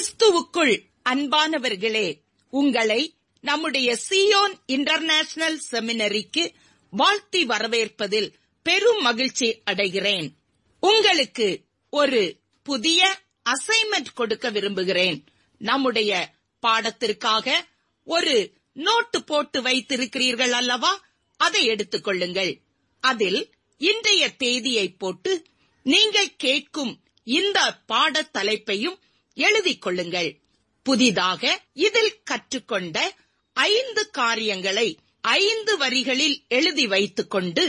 கிறிஸ்துவுக்குள் அன்பானவர்களே உங்களை நம்முடைய சியோன் இன்டர்நேஷனல் செமினரிக்கு வாழ்த்தி வரவேற்பதில் பெரும் மகிழ்ச்சி அடைகிறேன். உங்களுக்கு ஒரு புதிய அசைன்மெண்ட் கொடுக்க விரும்புகிறேன். நம்முடைய பாடத்திற்காக ஒரு நோட்டு போட்டு வைத்திருக்கிறீர்கள் அல்லவா? அதை எடுத்துக் கொள்ளுங்கள். அதில் இன்றைய தேதியை போட்டு நீங்கள் கேட்கும் இந்த பாட தலைப்பையும் எழுதிக் கொள்ளுங்கள் புதிதாக இதில் கற்றுக்கொண்ட ஐந்து காரியங்களை ஐந்து வரிகளில் எழுதி வைத்துக் கொண்டு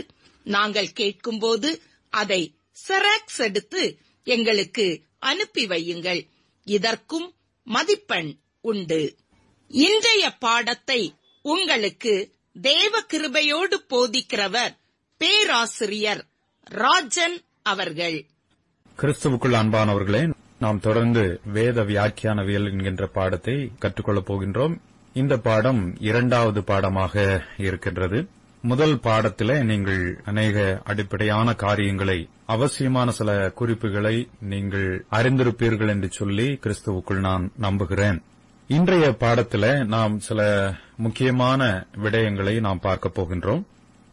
நாங்கள் கேட்கும்போது அதை செராக்ஸ் எடுத்து எங்களுக்கு அனுப்பி வையுங்கள். இதற்கும் மதிப்பெண் உண்டு. இன்றைய பாடத்தை உங்களுக்கு தேவ கிருபையோடு போதிக்கிறவர் பேராசிரியர் ராஜன் அவர்கள். கிறிஸ்துவுக்குள் அன்பானவர்களே நாம் தொடர்ந்து வேத வியாக்கியானவியல் என்கின்ற பாடத்தை கற்றுக்கொள்ளப் போகின்றோம். இந்த பாடம் இரண்டாவது பாடமாக இருக்கின்றது. முதல் பாடத்தில் நீங்கள் அநேக அடிப்படையான காரியங்களை அவசியமான சில குறிப்புகளை நீங்கள் அறிந்திருப்பீர்கள் என்று சொல்லி கிறிஸ்துவுக்குள் நான் நம்புகிறேன். இன்றைய பாடத்தில் நாம் சில முக்கியமான விடயங்களை நாம் பார்க்க போகின்றோம்.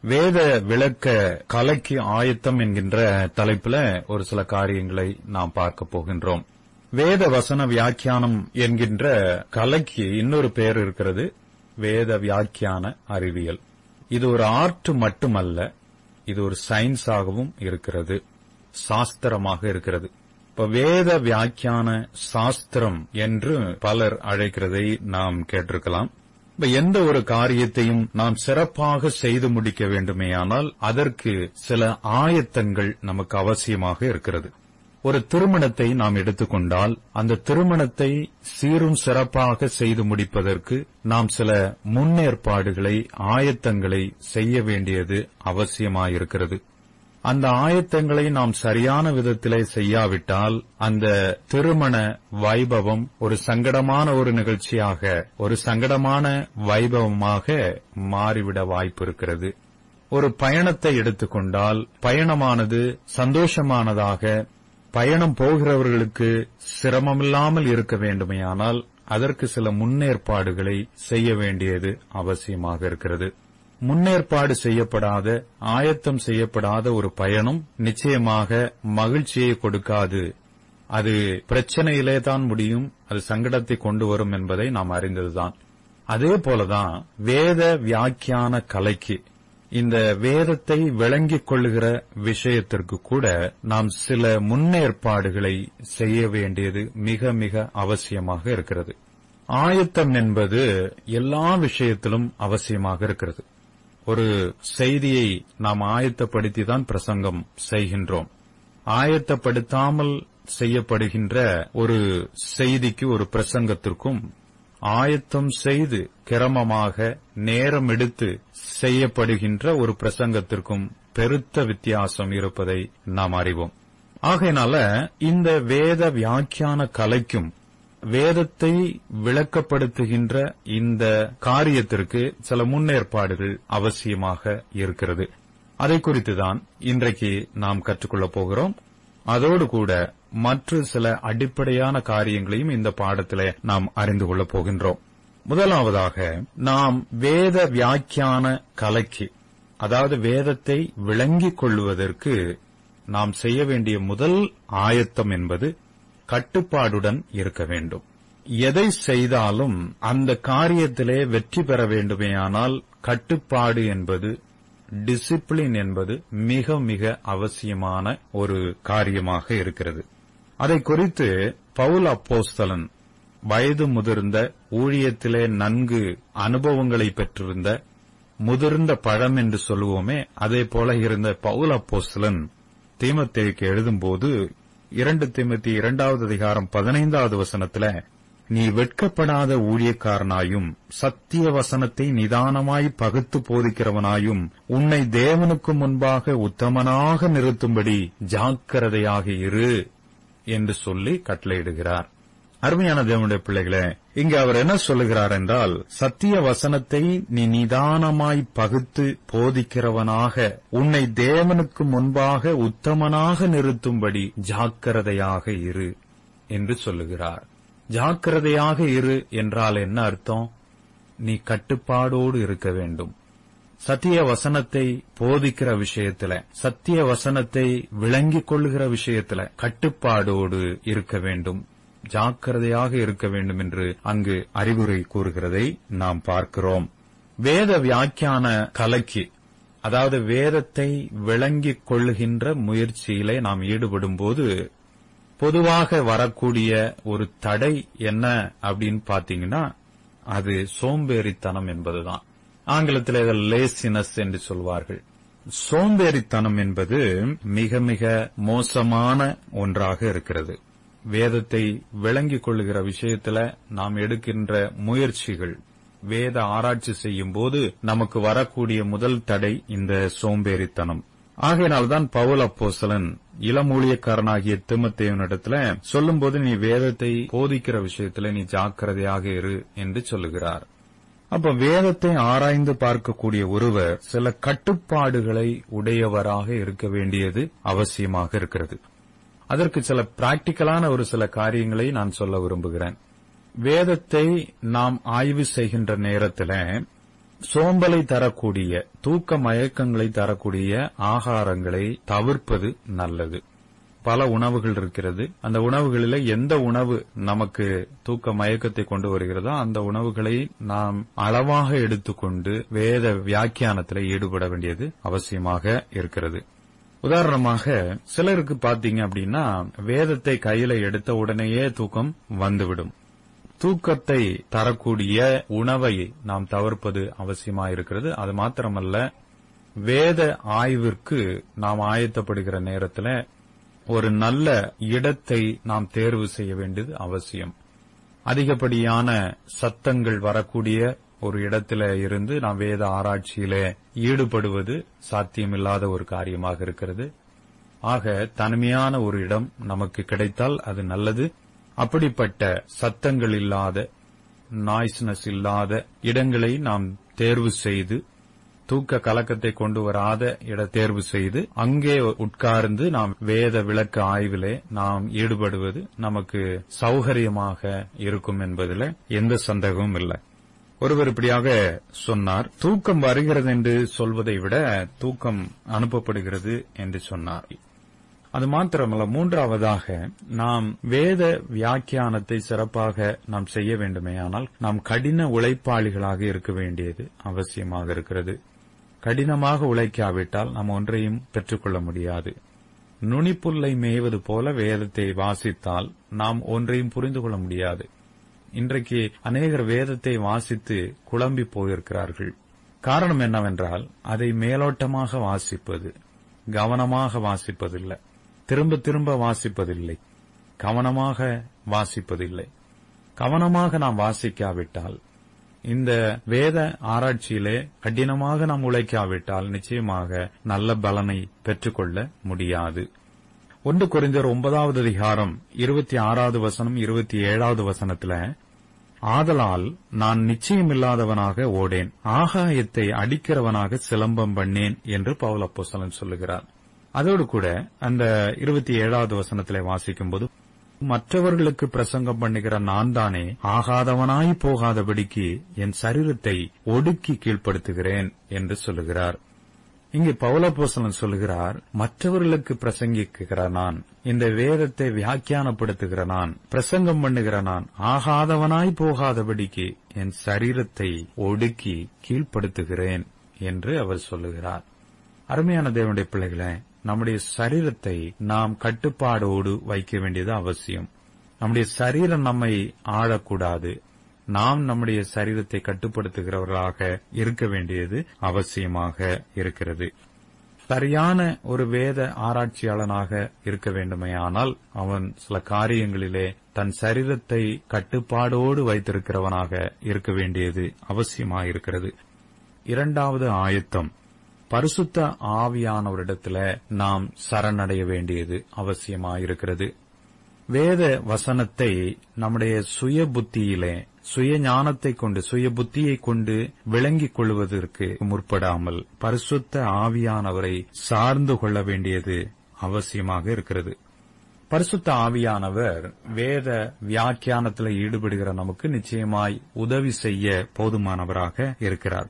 வேத விளக்க கலைக்கு ஆயத்தம் என்கின்ற தலைப்புல ஒரு சில காரியங்களை நாம் பார்க்க போகின்றோம். வேத வசன வியாக்கியானம் என்கின்ற கலைக்கு இன்னொரு பெயர் இருக்கிறது வேத வியாக்கியான அறிவியல். இது ஒரு ஆர்ட் மட்டுமல்ல இது ஒரு சயின்ஸாகவும் இருக்கிறது சாஸ்திரமாக இருக்கிறது. இப்ப வேத வியாக்கியான சாஸ்திரம் என்று பலர் அழைக்கிறதை நாம் கேட்டிருக்கலாம். எந்த ஒரு காரியத்தையும் நாம் சிறப்பாக செய்து முடிக்க வேண்டுமேயானால் அதற்கு சில ஆயத்தங்கள் நமக்கு அவசியமாக இருக்கிறது. ஒரு திருமணத்தை நாம் எடுத்துக்கொண்டால் அந்த திருமணத்தை சீரும் சிறப்பாக செய்து முடிப்பதற்கு நாம் சில முன்னேற்பாடுகளை ஆயத்தங்களை செய்ய வேண்டியது அவசியமாயிருக்கிறது. அந்த ஆயத்தங்களை நாம் சரியான விதத்திலே செய்யாவிட்டால் அந்த திருமண வைபவம் ஒரு சங்கடமான ஒரு நிகழ்ச்சியாக ஒரு சங்கடமான வைபவமாக மாறிவிட வாய்ப்பு இருக்கிறது. ஒரு பயணத்தை எடுத்துக்கொண்டால் பயணமானது சந்தோஷமானதாக பயணம் போகிறவர்களுக்கு சிரமமில்லாமல் இருக்க வேண்டுமேயானால் அதற்கு சில முன்னேற்பாடுகளை செய்ய வேண்டியது அவசியமாக இருக்கிறது. முன்னேற்பாடு செய்யப்படாத ஆயத்தம் செய்யப்படாத ஒரு பயணம் நிச்சயமாக மகிழ்ச்சியை கொடுக்காது. அது பிரச்சனையிலே தான் முடியும் அது சங்கடத்தை கொண்டு வரும் என்பதை நாம் அறிந்ததுதான். அதே போலதான் வேத வியாக்கியான கலைக்கு இந்த வேதத்தை விளங்கிக் கொள்ளுகிற விஷயத்திற்கு கூட நாம் சில முன்னேற்பாடுகளை செய்ய வேண்டியது மிக மிக அவசியமாக இருக்கிறது. ஆயத்தம் என்பது எல்லா விஷயத்திலும் அவசியமாக இருக்கிறது. ஒரு செய்தியை நாம் ஆயத்தப்படுத்தி தான் பிரசங்கம் செய்கின்றோம். ஆயத்தப்படுத்தாமல் செய்யப்படுகின்ற ஒரு செய்திக்கு ஒரு பிரசங்கத்திற்கும் ஆயத்தம் செய்து கிரமமாக நேரம் எடுத்து செய்யப்படுகின்ற ஒரு பிரசங்கத்திற்கும் பெருத்த வித்தியாசம் இருப்பதை நாம் அறிவோம். ஆகையினால இந்த வேத வியாக்கியான கலைக்கும் வேதத்தை விளக்கப்படுத்துகின்ற இந்த காரியத்திற்கு சில முன்னேற்பாடுகள் அவசியமாக இருக்கிறது. அதை குறித்துதான் இன்றைக்கு நாம் கற்றுக்கொள்ளப் போகிறோம். அதோடு கூட மற்ற சில அடிப்படையான காரியங்களையும் இந்த பாடத்திலே நாம் அறிந்து கொள்ளப் போகின்றோம். முதலாவதாக நாம் வேத வியாக்கியான கலைக்கு அதாவது வேதத்தை விளங்கிக் கொள்வதற்கு நாம் செய்ய வேண்டிய முதல் ஆயத்தம் என்பது கட்டுப்பாடுடன் இருக்க வேண்டும். எதை செய்தாலும் அந்த காரியத்திலே வெற்றி பெற வேண்டுமேயானால் கட்டுப்பாடு என்பது டிசிப்ளின் என்பது மிக மிக அவசியமான ஒரு காரியமாக இருக்கிறது. அதை குறித்து பவுல் அப்போஸ்தலன் வயது முதிர்ந்த ஊழியத்திலே நன்கு அனுபவங்களை பெற்றிருந்த முதிர்ந்த பழம் என்று சொல்லுவோமே அதே போல இருந்த பவுல் அப்போஸ்தலன் தீமத்தேக்கு எழுதும்போது இரண்டு திமுத்தி இரண்டாவது அதிகாரம் பதினைந்தாவது வசனத்துல நீ வெட்கப்படாத ஊழியக்காரனாயும் சத்திய வசனத்தை நிதானமாய் பகுத்து போதிக்கிறவனாயும் உன்னை தேவனுக்கு முன்பாக உத்தமனாக நிறுத்தும்படி ஜாக்கிரதையாக இரு என்று சொல்லி கட்டளையிடுகிறார். அருமையான தேவனுடைய பிள்ளைகளே இங்கு அவர் என்ன சொல்லுகிறார் என்றால் சத்திய வசனத்தை நீ நிதானமாய் பகுத்து போதிக்கிறவனாக உன்னை தேவனுக்கு முன்பாக உத்தமனாக நிறுத்தும்படி ஜாக்கிரதையாக இரு என்று சொல்லுகிறார். ஜாக்கிரதையாக இரு என்றால் என்ன அர்த்தம்? நீ கட்டுப்பாடோடு இருக்க வேண்டும். சத்திய வசனத்தை போதிக்கிற விஷயத்துல சத்திய வசனத்தை விளங்கிக் கொள்ளுகிற விஷயத்துல கட்டுப்பாடோடு இருக்க வேண்டும். ஜாக்கிரதையாக இருக்க வேண்டும் என்று அங்கு அறிவுரை கூறுகிறதை நாம் பார்க்கிறோம். வேத வியாக்கியான கலைக்கு அதாவது வேதத்தை விளங்கிக் கொள்ளுகின்ற முயற்சியிலே நாம் ஈடுபடும் போது பொதுவாக வரக்கூடிய ஒரு தடை என்ன அப்படின்னு பாத்தீங்கன்னா அது சோம்பேறித்தனம் என்பதுதான். ஆங்கிலத்தில் லேசினஸ் என்று சொல்வார்கள். சோம்பேறித்தனம் என்பது மிக மிக மோசமான ஒன்றாக இருக்கிறது. வேதத்தை விளங்கிக் கொள்ளுகிற விஷயத்துல நாம் எடுக்கின்ற முயற்சிகள் வேத ஆராய்ச்சி செய்யும் போது நமக்கு வரக்கூடிய முதல் தடை இந்த சோம்பேறித்தனம். ஆகையினால்தான் பவுல் அப்போசலன் இளமூழியக்காரனாகிய திமுத்தேவனிடத்துல சொல்லும்போது நீ வேதத்தை போதிக்கிற விஷயத்துல நீ ஜாக்கிரதையாக இரு என்று சொல்லுகிறார். அப்ப வேதத்தை ஆராய்ந்து பார்க்கக்கூடிய ஒருவர் சில கட்டுப்பாடுகளை உடையவராக இருக்க வேண்டியது அவசியமாக இருக்கிறது. அதற்கு சில பிராக்டிக்கலான ஒரு சில காரியங்களை நான் சொல்ல விரும்புகிறேன். வேதத்தை நாம் ஆய்வு செய்கின்ற நேரத்தில் சோம்பலை தரக்கூடிய தூக்க மயக்கங்களை தரக்கூடிய ஆகாரங்களை தவிர்ப்பது நல்லது. பல உணவுகள் இருக்கிறது. அந்த உணவுகளில் எந்த உணவு நமக்கு தூக்க மயக்கத்தை கொண்டு வருகிறதோ அந்த உணவுகளை நாம் அளவாக எடுத்துக்கொண்டு வேத வியாக்கியானத்தில் ஈடுபட வேண்டியது அவசியமாக இருக்கிறது. உதாரணமாக சிலருக்கு பாத்தீங்க அப்படின்னா வேதத்தை கையில எடுத்த உடனேயே தூக்கம் வந்துவிடும். தூக்கத்தை தரக்கூடிய உணவை நாம் தவிர்ப்பது அவசியமாயிருக்கிறது. அது மாத்திரமல்ல வேத ஆய்விற்கு நாம் ஆயத்தப்படுகிற நேரத்தில் ஒரு நல்ல இடத்தை நாம் தேர்வு செய்ய வேண்டியது அவசியம். அதிகப்படியான சத்தங்கள் வரக்கூடிய ஒரு இடத்துல இருந்து நாம் வேத ஆராய்ச்சியில ஈடுபடுவது சாத்தியமில்லாத ஒரு காரியமாக இருக்கிறது. ஆக தனிமையான ஒரு இடம் நமக்கு கிடைத்தால் அது நல்லது. அப்படிப்பட்ட சத்தங்கள் இல்லாத நாய்ஸ்னஸ் இல்லாத இடங்களை நாம் தேர்வு செய்து தூக்க கலக்கத்தை கொண்டு வராத இட தேர்வு செய்து அங்கே உட்கார்ந்து நாம் வேத விளக்க ஆய்விலே நாம் ஈடுபடுவது நமக்கு சௌகரியமாக இருக்கும் என்பதில் எந்த சந்தேகமும் இல்லை. ஒருவர் இப்படியாக சொன்னார் தூக்கம் வருகிறது என்று சொல்வதை விட தூக்கம் அனுப்பப்படுகிறது என்று சொன்னார். அது மாத்திரமல்ல மூன்றாவதாக நாம் வேத வியாக்கியானத்தை சிறப்பாக நாம் செய்ய வேண்டுமேயானால் நாம் கடின உழைப்பாளிகளாக இருக்க வேண்டியது அவசியமாக இருக்கிறது. கடினமாக உழைக்காவிட்டால் நாம் ஒன்றையும் பெற்றுக்கொள்ள முடியாது. நுனிப்புல்லை மேய்வது போல வேதத்தை வாசித்தால் நாம் ஒன்றையும் புரிந்து கொள்ள முடியாது. இன்றைக்கு அநேகர் வேதத்தை வாசித்து குழம்பி போயிருக்கிறார்கள். காரணம் என்னவென்றால் அதை மேலோட்டமாக வாசிப்பது கவனமாக வாசிப்பதில்லை. திரும்ப திரும்ப வாசிப்பதில்லை. கவனமாக வாசிப்பதில்லை. கவனமாக நாம் வாசிக்காவிட்டால் இந்த வேத ஆராய்ச்சியிலே கடினமாக நாம் உழைக்காவிட்டால் நிச்சயமாக நல்ல பலனை பெற்றுக்கொள்ள முடியாது. ஒன்று குறைந்தர் ஒன்பதாவது அதிகாரம் இருபத்தி ஆறாவது வசனம் இருபத்தி ஏழாவது வசனத்துல ஆதலால் நான் நிச்சயமில்லாதவனாக ஓடேன். ஆகாயத்தை அடிக்கிறவனாக சிலம்பம் பண்ணேன் என்று பவுலப்போசலன் சொல்லுகிறார். அதோடு கூட அந்த இருபத்தி ஏழாவது வசனத்திலே வாசிக்கும்போது மற்றவர்களுக்கு பிரசங்கம் பண்ணுகிற நான் தானே ஆகாதவனாய் போகாதபடிக்கு என் சரீரத்தை ஒடுக்கி கீழ்ப்படுத்துகிறேன் என்று சொல்லுகிறார். இங்கே பௌலப்போசலன் சொல்லுகிறார் மற்றவர்களுக்கு பிரசங்கிக்கிற நான் இந்த வேதத்தை வியாக்கியானப்படுத்துகிற நான் பிரசங்கம் பண்ணுகிற நான் ஆகாதவனாய் போகாதபடிக்கு என் சரீரத்தை ஒடுக்கி கீழ்ப்படுத்துகிறேன் என்று அவர் சொல்லுகிறார். அருமையான தேவனுடைய பிள்ளைகளே நம்முடைய சரீரத்தை நாம் கட்டுப்பாடோடு வைக்க வேண்டியது அவசியம். நம்முடைய சரீரம் நம்மை ஆளக்கூடாது. நாம் நம்முடைய சரீரத்தை கட்டுப்படுத்துகிறவர்களாக இருக்க வேண்டியது அவசியமாக இருக்கிறது. சரியான ஒரு வேத ஆராய்ச்சியாளனாக இருக்க வேண்டுமேயானால் அவன் சில காரியங்களிலே தன் சரீரத்தை கட்டுப்பாடோடு வைத்திருக்கிறவனாக இருக்க வேண்டியது அவசியமாயிருக்கிறது. இரண்டாவது ஆயத்தம். பரிசுத்த ஆவியானவரிடத்துல நாம் சரணடைய வேண்டியது அவசியமாயிருக்கிறது. வேத வசனத்தை நம்முடைய சுய புத்தியிலே சுய ஞானத்தை கொண்டு சுய புத்தியை கொண்டு விளங்கிக் கொள்வதற்கு முற்படாமல் பரிசுத்த ஆவியானவரை சார்ந்து கொள்ள வேண்டியது அவசியமாக இருக்கிறது. பரிசுத்த ஆவியானவர் வேத வியாக்கியானத்தில் ஈடுபடுகிற நமக்கு நிச்சயமாய் உதவி செய்ய போதுமானவராக இருக்கிறார்.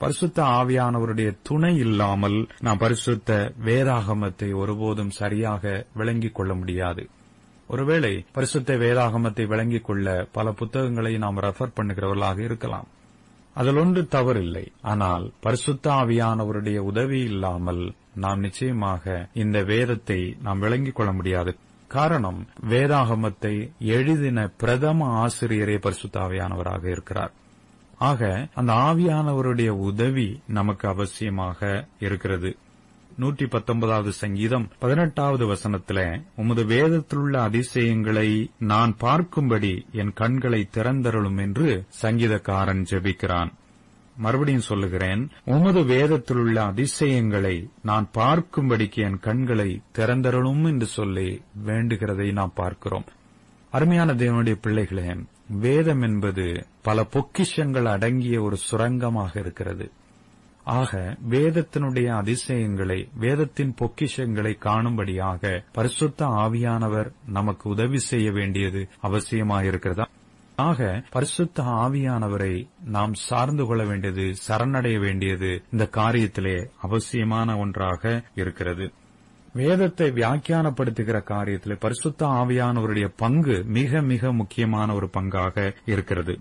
பரிசுத்த ஆவியானவருடைய துணை இல்லாமல் நாம் பரிசுத்த வேதாகமத்தை ஒருபோதும் சரியாக விளங்கிக் கொள்ள முடியாது. ஒருவேளை பரிசுத்த வேதாகமத்தை விளங்கிக் கொள்ள பல புத்தகங்களை நாம் ரெஃபர் பண்ணுகிறவர்களாக இருக்கலாம். அதில் ஒன்று தவறில்லை. ஆனால் பரிசுத்த ஆவியானவருடைய உதவி இல்லாமல் நாம் நிச்சயமாக இந்த வேதத்தை நாம் விளங்கிக் கொள்ள முடியாது. காரணம் வேதாகமத்தை எழுதின பிரதம ஆசிரியரே பரிசுத்த ஆவியானவராக இருக்கிறார். ஆக அந்த ஆவியானவருடைய உதவி நமக்கு அவசியமாக இருக்கிறது. நூற்றி பத்தொன்பதாவது சங்கீதம் பதினெட்டாவது வசனத்துல உமது வேதத்திலுள்ள அதிசயங்களை நான் பார்க்கும்படி என் கண்களை திறந்தருளும் என்று சங்கீதக்காரன் ஜெபிக்கிறான். மறுபடியும் சொல்லுகிறேன் உமது வேதத்திலுள்ள அதிசயங்களை நான் பார்க்கும்படிக்கு என் கண்களை திறந்தருளும் என்று சொல்லி வேண்டுகிறதை நாம் பார்க்கிறோம். அருமையான தேவனுடைய பிள்ளைகளே வேதம் என்பது பல பொக்கிஷங்கள் அடங்கிய ஒரு சுரங்கமாக இருக்கிறது. ஆக வேதத்தினுடைய அதிசயங்களை வேதத்தின் பொக்கிஷங்களை காணும்படியாக பரிசுத்த ஆவியானவர் நமக்கு உதவி செய்ய வேண்டியது அவசியமாயிருக்கிறதா? ஆக பரிசுத்த ஆவியானவரை நாம் சார்ந்து கொள்ள வேண்டியது சரணடைய வேண்டியது இந்த காரியத்திலே அவசியமான ஒன்றாக இருக்கிறது. வேதத்தை வியாக்கியானப்படுத்துகிற காரியத்திலே பரிசுத்த ஆவியானவருடைய பங்கு மிக மிக முக்கியமான ஒரு பங்காக இருக்கிறது.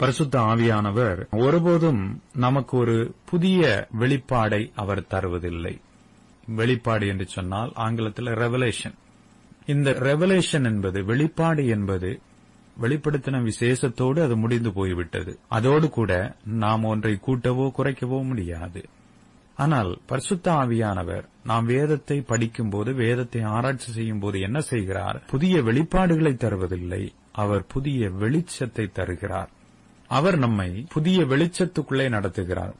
பரிசுத்த ஆவியானவர் ஒருபோதும் நமக்கு ஒரு புதிய வெளிப்பாடை அவர் தருவதில்லை. வெளிப்பாடு என்று சொன்னால் ஆங்கிலத்தில் ரெவலேஷன் இந்த ரெவலேஷன் என்பது வெளிப்பாடு என்பது வெளிப்படுத்தின விசேஷத்தோடு அது முடிந்து போய்விட்டது. அதோடு கூட நாம் ஒன்றை கூட்டவோ குறைக்கவோ முடியாது. ஆனால் பரிசுத்த ஆவியானவர் நாம் வேதத்தை படிக்கும்போது வேதத்தை ஆராய்ச்சி செய்யும் போது என்ன செய்கிறார்? புதிய வெளிப்பாடுகளை தருவதில்லை. அவர் புதிய வெளிச்சத்தை தருகிறார். அவர் நம்மை புதிய வெளிச்சத்துக்குள்ளே நடத்துகிறார்.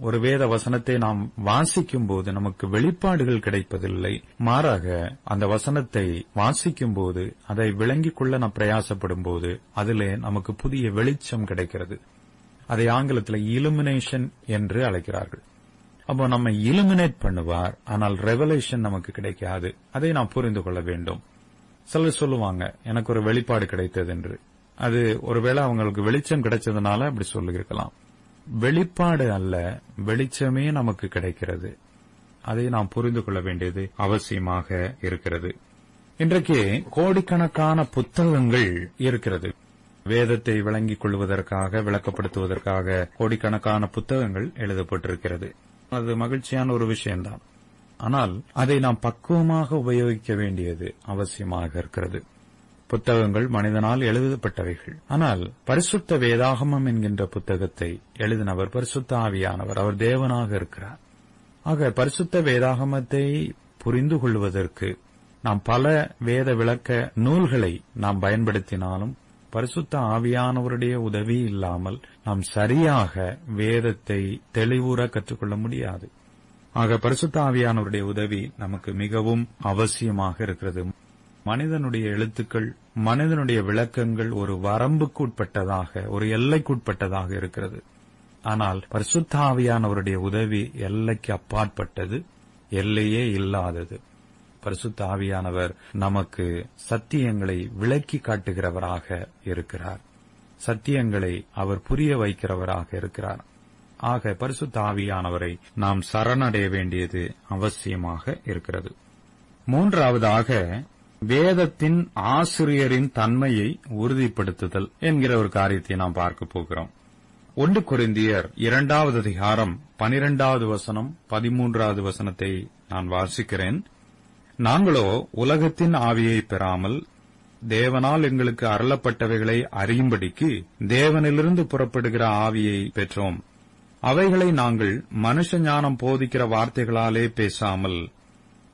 ஒரு வேத வசனத்தை நாம் வாசிக்கும் போது நமக்கு வெளிப்பாடுகள் கிடைப்பதில்லை. மாறாக அந்த வசனத்தை வாசிக்கும் போது அதை விளங்கிக் கொள்ள நாம் பிரயாசப்படும் போது அதிலே நமக்கு புதிய வெளிச்சம் கிடைக்கிறது. அதை ஆங்கிலத்தில் இலுமினேஷன் என்று அழைக்கிறார்கள். அப்போ நம்ம இலுமினேட் பண்ணுவார் ஆனால் ரெவலேஷன் நமக்கு கிடைக்காது. அதை நாம் புரிந்து கொள்ள வேண்டும். சிலர் சொல்லுவாங்க எனக்கு ஒரு வெளிப்பாடு கிடைத்தது என்று. அது ஒருவேளை அவங்களுக்கு வெளிச்சம் கிடைச்சதுனால அப்படி சொல்லியிருக்கலாம். வெளிப்பாடு அல்ல வெளிச்சமே நமக்கு கிடைக்கிறது. அதை நாம் புரிந்து கொள்ள வேண்டியது அவசியமாக இருக்கிறது. இன்றைக்கு கோடிக்கணக்கான புத்தகங்கள் இருக்கிறது. வேதத்தை விளங்கிக் கொள்வதற்காக விளக்கப்படுத்துவதற்காக கோடிக்கணக்கான புத்தகங்கள் எழுதப்பட்டிருக்கிறது. அது மகிழ்ச்சியான ஒரு விஷயம்தான். ஆனால் அதை நாம் பக்குவமாக உபயோகிக்க வேண்டியது அவசியமாக இருக்கிறது. புத்தகங்கள் மனிதனால் எழுதப்பட்டவைகள். ஆனால் பரிசுத்த வேதாகமம் என்கின்ற புத்தகத்தை எழுதினவர் பரிசுத்த ஆவியானவர். அவர் தேவனாக இருக்கிறார். ஆக பரிசுத்த வேதாகமத்தை புரிந்து கொள்வதற்கு நாம் பல வேத விளக்க நூல்களை நாம் பயன்படுத்தினாலும் பரிசுத்த ஆவியானவருடைய உதவி இல்லாமல் நாம் சரியாக வேதத்தை தெளிவுற கற்றுக்கொள்ள முடியாது. ஆக பரிசுத்த ஆவியானவருடைய உதவி நமக்கு மிகவும் அவசியமாக இருக்கிறது. மனிதனுடைய எழுத்துக்கள் மனிதனுடைய விளக்கங்கள் ஒரு வரம்புக்குட்பட்டதாக ஒரு எல்லைக்குட்பட்டதாக இருக்கிறது. ஆனால் பரிசுத்தாவியானவருடைய உதவி எல்லைக்கு அப்பாற்பட்டது எல்லையே இல்லாதது. பரிசுத்தாவியானவர் நமக்கு சத்தியங்களை விளக்கி காட்டுகிறவராக இருக்கிறார். சத்தியங்களை அவர் புரிய வைக்கிறவராக இருக்கிறார். ஆக பரிசுத்தாவியானவரை நாம் சரணடைய வேண்டியது அவசியமாக இருக்கிறது. மூன்றாவதாக வேதத்தின் ஆசிரியரின் தன்மையை உறுதிப்படுத்துதல் என்கிற ஒரு காரியத்தை நாம் பார்க்க போகிறோம். ஒன்று குறைந்தியர் இரண்டாவது அதிகாரம் பனிரெண்டாவது வசனம் பதிமூன்றாவது வசனத்தை நான் வாசிக்கிறேன். நாங்களோ உலகத்தின் ஆவியை பெறாமல் தேவனால் எங்களுக்கு அருளப்பட்டவைகளை அறியும்படிக்கு தேவனிலிருந்து புறப்படுகிற ஆவியை பெற்றோம். அவைகளை நாங்கள் மனுஷ ஞானம் போதிக்கிற வார்த்தைகளாலே பேசாமல்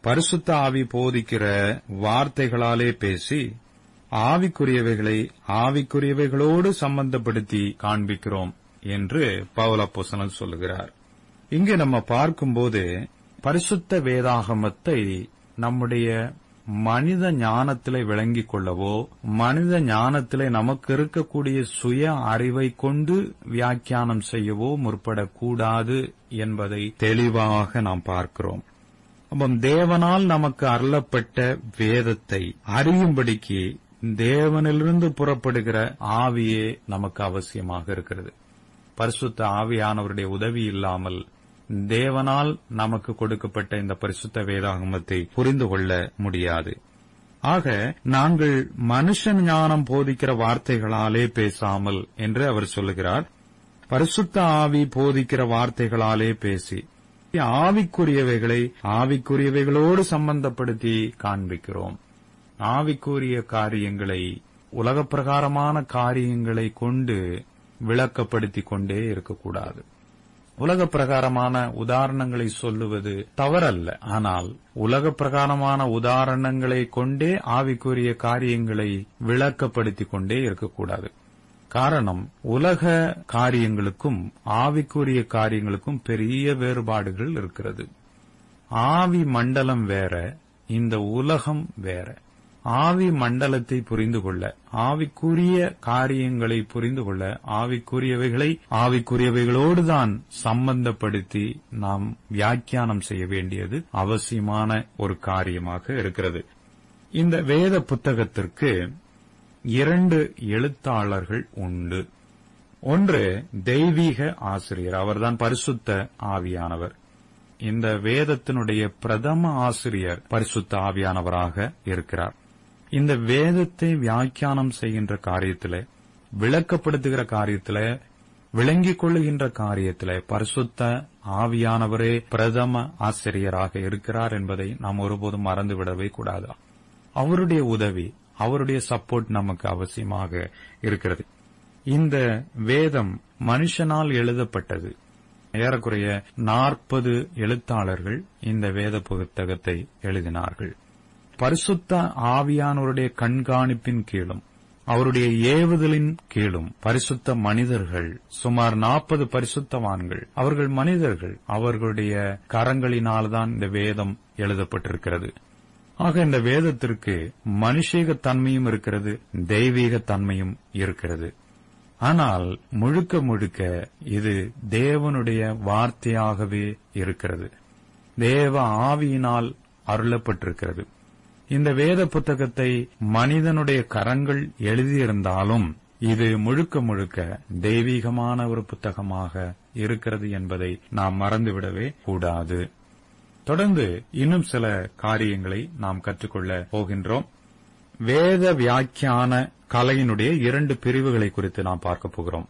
பரிசுத்த ஆவி போதிக்கிற வார்த்தைகளாலே பேசி ஆவிக்குரியவைகளை ஆவிக்குரியவைகளோடு சம்பந்தப்படுத்தி காண்பிக்கிறோம் என்று பவுலப்போசனல் சொல்லுகிறார். இங்கு நம்ம பார்க்கும்போது பரிசுத்த வேதாகமத்தை நம்முடைய மனித ஞானத்திலே விளங்கிக் கொள்ளவோ மனித ஞானத்திலே நமக்கு இருக்கக்கூடிய சுய அறிவை கொண்டு வியாக்கியானம் செய்யவோ முற்படக்கூடாது என்பதை தெளிவாக நாம் பார்க்கிறோம். அப்போ தேவனால் நமக்கு அருளப்பட்ட வேதத்தை அறியும்படிக்கு தேவனிலிருந்து புறப்படுகிற ஆவியே நமக்கு அவசியமாக இருக்கிறது. பரிசுத்த ஆவியானவருடைய உதவி இல்லாமல் தேவனால் நமக்கு கொடுக்கப்பட்ட இந்த பரிசுத்த வேதாகமத்தை புரிந்து கொள்ள முடியாது. ஆக நாங்கள் மனுஷன் ஞானம் போதிக்கிற வார்த்தைகளாலே பேசாமல் என்று அவர் சொல்லுகிறார். பரிசுத்த ஆவி போதிக்கிற வார்த்தைகளாலே பேசி ஆவிக்குரியவைகளை ஆவிக்குரியவைகளோடு சம்பந்தப்படுத்தி காண்பிக்கிறோம். ஆவிக்குரிய காரியங்களை உலக பிரகாரமான காரியங்களை கொண்டு விளக்கப்படுத்திக் கொண்டே இருக்கக்கூடாது. உலக பிரகாரமான உதாரணங்களை சொல்லுவது தவறல்ல. ஆனால் உலக பிரகாரமான உதாரணங்களை கொண்டே ஆவிக்குரிய காரியங்களை விளக்கப்படுத்திக் கொண்டே இருக்கக்கூடாது. காரணம் உலக காரியங்களுக்கும் ஆவிக்குரிய காரியங்களுக்கும் பெரிய வேறுபாடுகள் இருக்கிறது. ஆவி மண்டலம் வேற இந்த உலகம் வேற. ஆவி மண்டலத்தை புரிந்து கொள்ள ஆவிக்குரிய காரியங்களை புரிந்து கொள்ள ஆவிக்குரியவைகளை ஆவிக்குரியவைகளோடுதான் சம்பந்தப்படுத்தி நாம் வியாக்கியானம் செய்ய வேண்டியது அவசியமான ஒரு காரியமாக இருக்கிறது. இந்த வேத புத்தகத்திற்கு இரண்டு எழுத்தாளர்கள் உண்டு. ஒன்று தெய்வீக ஆசிரியர். அவர்தான் பரிசுத்த ஆவியானவர். இந்த வேதத்தினுடைய பிரதம ஆசிரியர் பரிசுத்த ஆவியானவராக இருக்கிறார். இந்த வேதத்தை வியாக்கியானம் செய்கின்ற காரியத்திலே விளக்கப்படுத்துகிற காரியத்தில் விளங்கிக் கொள்ளுகின்ற காரியத்திலே பரிசுத்த ஆவியானவரே பிரதம ஆசிரியராக இருக்கிறார் என்பதை நாம் ஒருபோதும் மறந்துவிடவே கூடாது. அவருடைய உதவி அவருடைய சப்போர்ட் நமக்கு அவசியமாக இருக்கிறது. இந்த வேதம் மனுஷனால் எழுதப்பட்டது. ஏறக்குறைய நாற்பது எழுத்தாளர்கள் இந்த வேத புத்தகத்தை எழுதினார்கள். பரிசுத்த ஆவியானவருடைய கண்காணிப்பின் கீழும் அவருடைய ஏவுதலின் கீழும் பரிசுத்த மனிதர்கள் சுமார் நாற்பது பரிசுத்தவான்கள் அவர்கள் மனிதர்கள் அவர்களுடைய கரங்களினால்தான் இந்த வேதம் எழுதப்பட்டிருக்கிறது. ஆக இந்த வேதத்திற்கு மனுஷீக தன்மையும் இருக்கிறது தெய்வீக தன்மையும் இருக்கிறது. ஆனால் முழுக்க முழுக்க இது தேவனுடைய வார்த்தையாகவே இருக்கிறது. தேவ ஆவியினால் அருளப்பட்டிருக்கிறது. இந்த வேத புத்தகத்தை மனிதனுடைய கரங்கள் எழுதியிருந்தாலும் இது முழுக்க முழுக்க தெய்வீகமான ஒரு புத்தகமாக இருக்கிறது என்பதை நாம் மறந்துவிடவே கூடாது. தொடர்ந்து இன்னும் சில காரியங்களை நாம் கற்றுக்கொள்ள போகின்றோம். வேத வியாக்கியான கலையினுடைய இரண்டு பிரிவுகளை குறித்து நாம் பார்க்க போகிறோம்.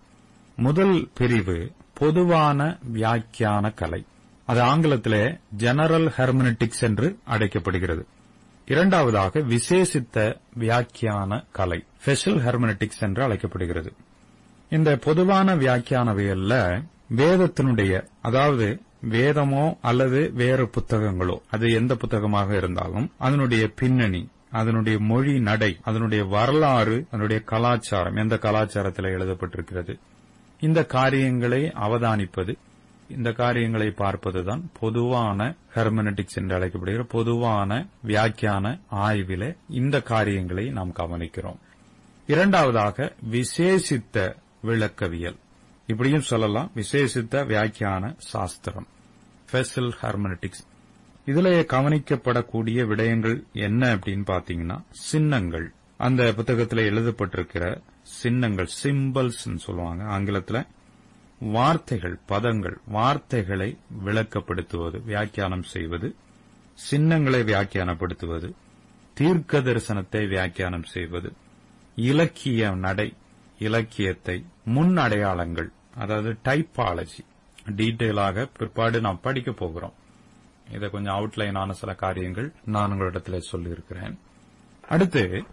முதல் பிரிவு பொதுவான வியாக்கியான கலை. அது ஆங்கிலத்தில் ஜெனரல் ஹெர்மனட்டிக்ஸ் என்று அழைக்கப்படுகிறது. இரண்டாவதாக விசேஷித்த வியாக்கியான கலை ஸ்பெஷல் ஹெர்மனட்டிக்ஸ் என்று அழைக்கப்படுகிறது. இந்த பொதுவான வியாக்கியானவையல்ல வேதத்தினுடைய அதாவது வேதமோ அல்லது வேறு புத்தகங்களோ அது எந்த புத்தகமாக இருந்தாலும் அதனுடைய பின்னணி அதனுடைய மொழி நடை அதனுடைய வரலாறு அதனுடைய கலாச்சாரம் எந்த கலாச்சாரத்தில் எழுதப்பட்டிருக்கிறது. இந்த காரியங்களை அவதானிப்பது இந்த காரியங்களை பார்ப்பதுதான் பொதுவான ஹெர்மனட்டிக்ஸ் என்று அழைக்கப்படுகிற பொதுவான வியாக்கியான ஆய்வில இந்த காரியங்களை நாம் கவனிக்கிறோம். இரண்டாவதாக விசேஷித்த விளக்கவியல். இப்படியும் சொல்லலாம். விசேஷித்த வியாக்கியான சாஸ்திரம். ஃபெசல் ஹெர்மனட்டிக்ஸ் இதுல கவனிக்கப்படக்கூடிய விடயங்கள் என்ன அப்படின்னு பாத்தீங்கன்னா சின்னங்கள். அந்த புத்தகத்தில் எழுதப்பட்டிருக்கிற சின்னங்கள் சிம்பிள்ஸ் சொல்லுவாங்க ஆங்கிலத்தில். வார்த்தைகள் பதங்கள் வார்த்தைகளை விளக்கப்படுத்துவது வியாக்கியானம் செய்வது சின்னங்களை வியாக்கியானப்படுத்துவது தீர்க்க தரிசனத்தை வியாக்கியானம் செய்வது இலக்கிய நடை இலக்கியத்தை முன் அடையாளங்கள் அதாவது டைப்பாலஜி டீட்டெயிலாக பிற்பாடு நாம் படிக்க போகிறோம். இதை கொஞ்சம் அவுட்லைனான சில காரியங்கள் நான் உங்களிடத்தில் சொல்லியிருக்கிறேன். அடுத்து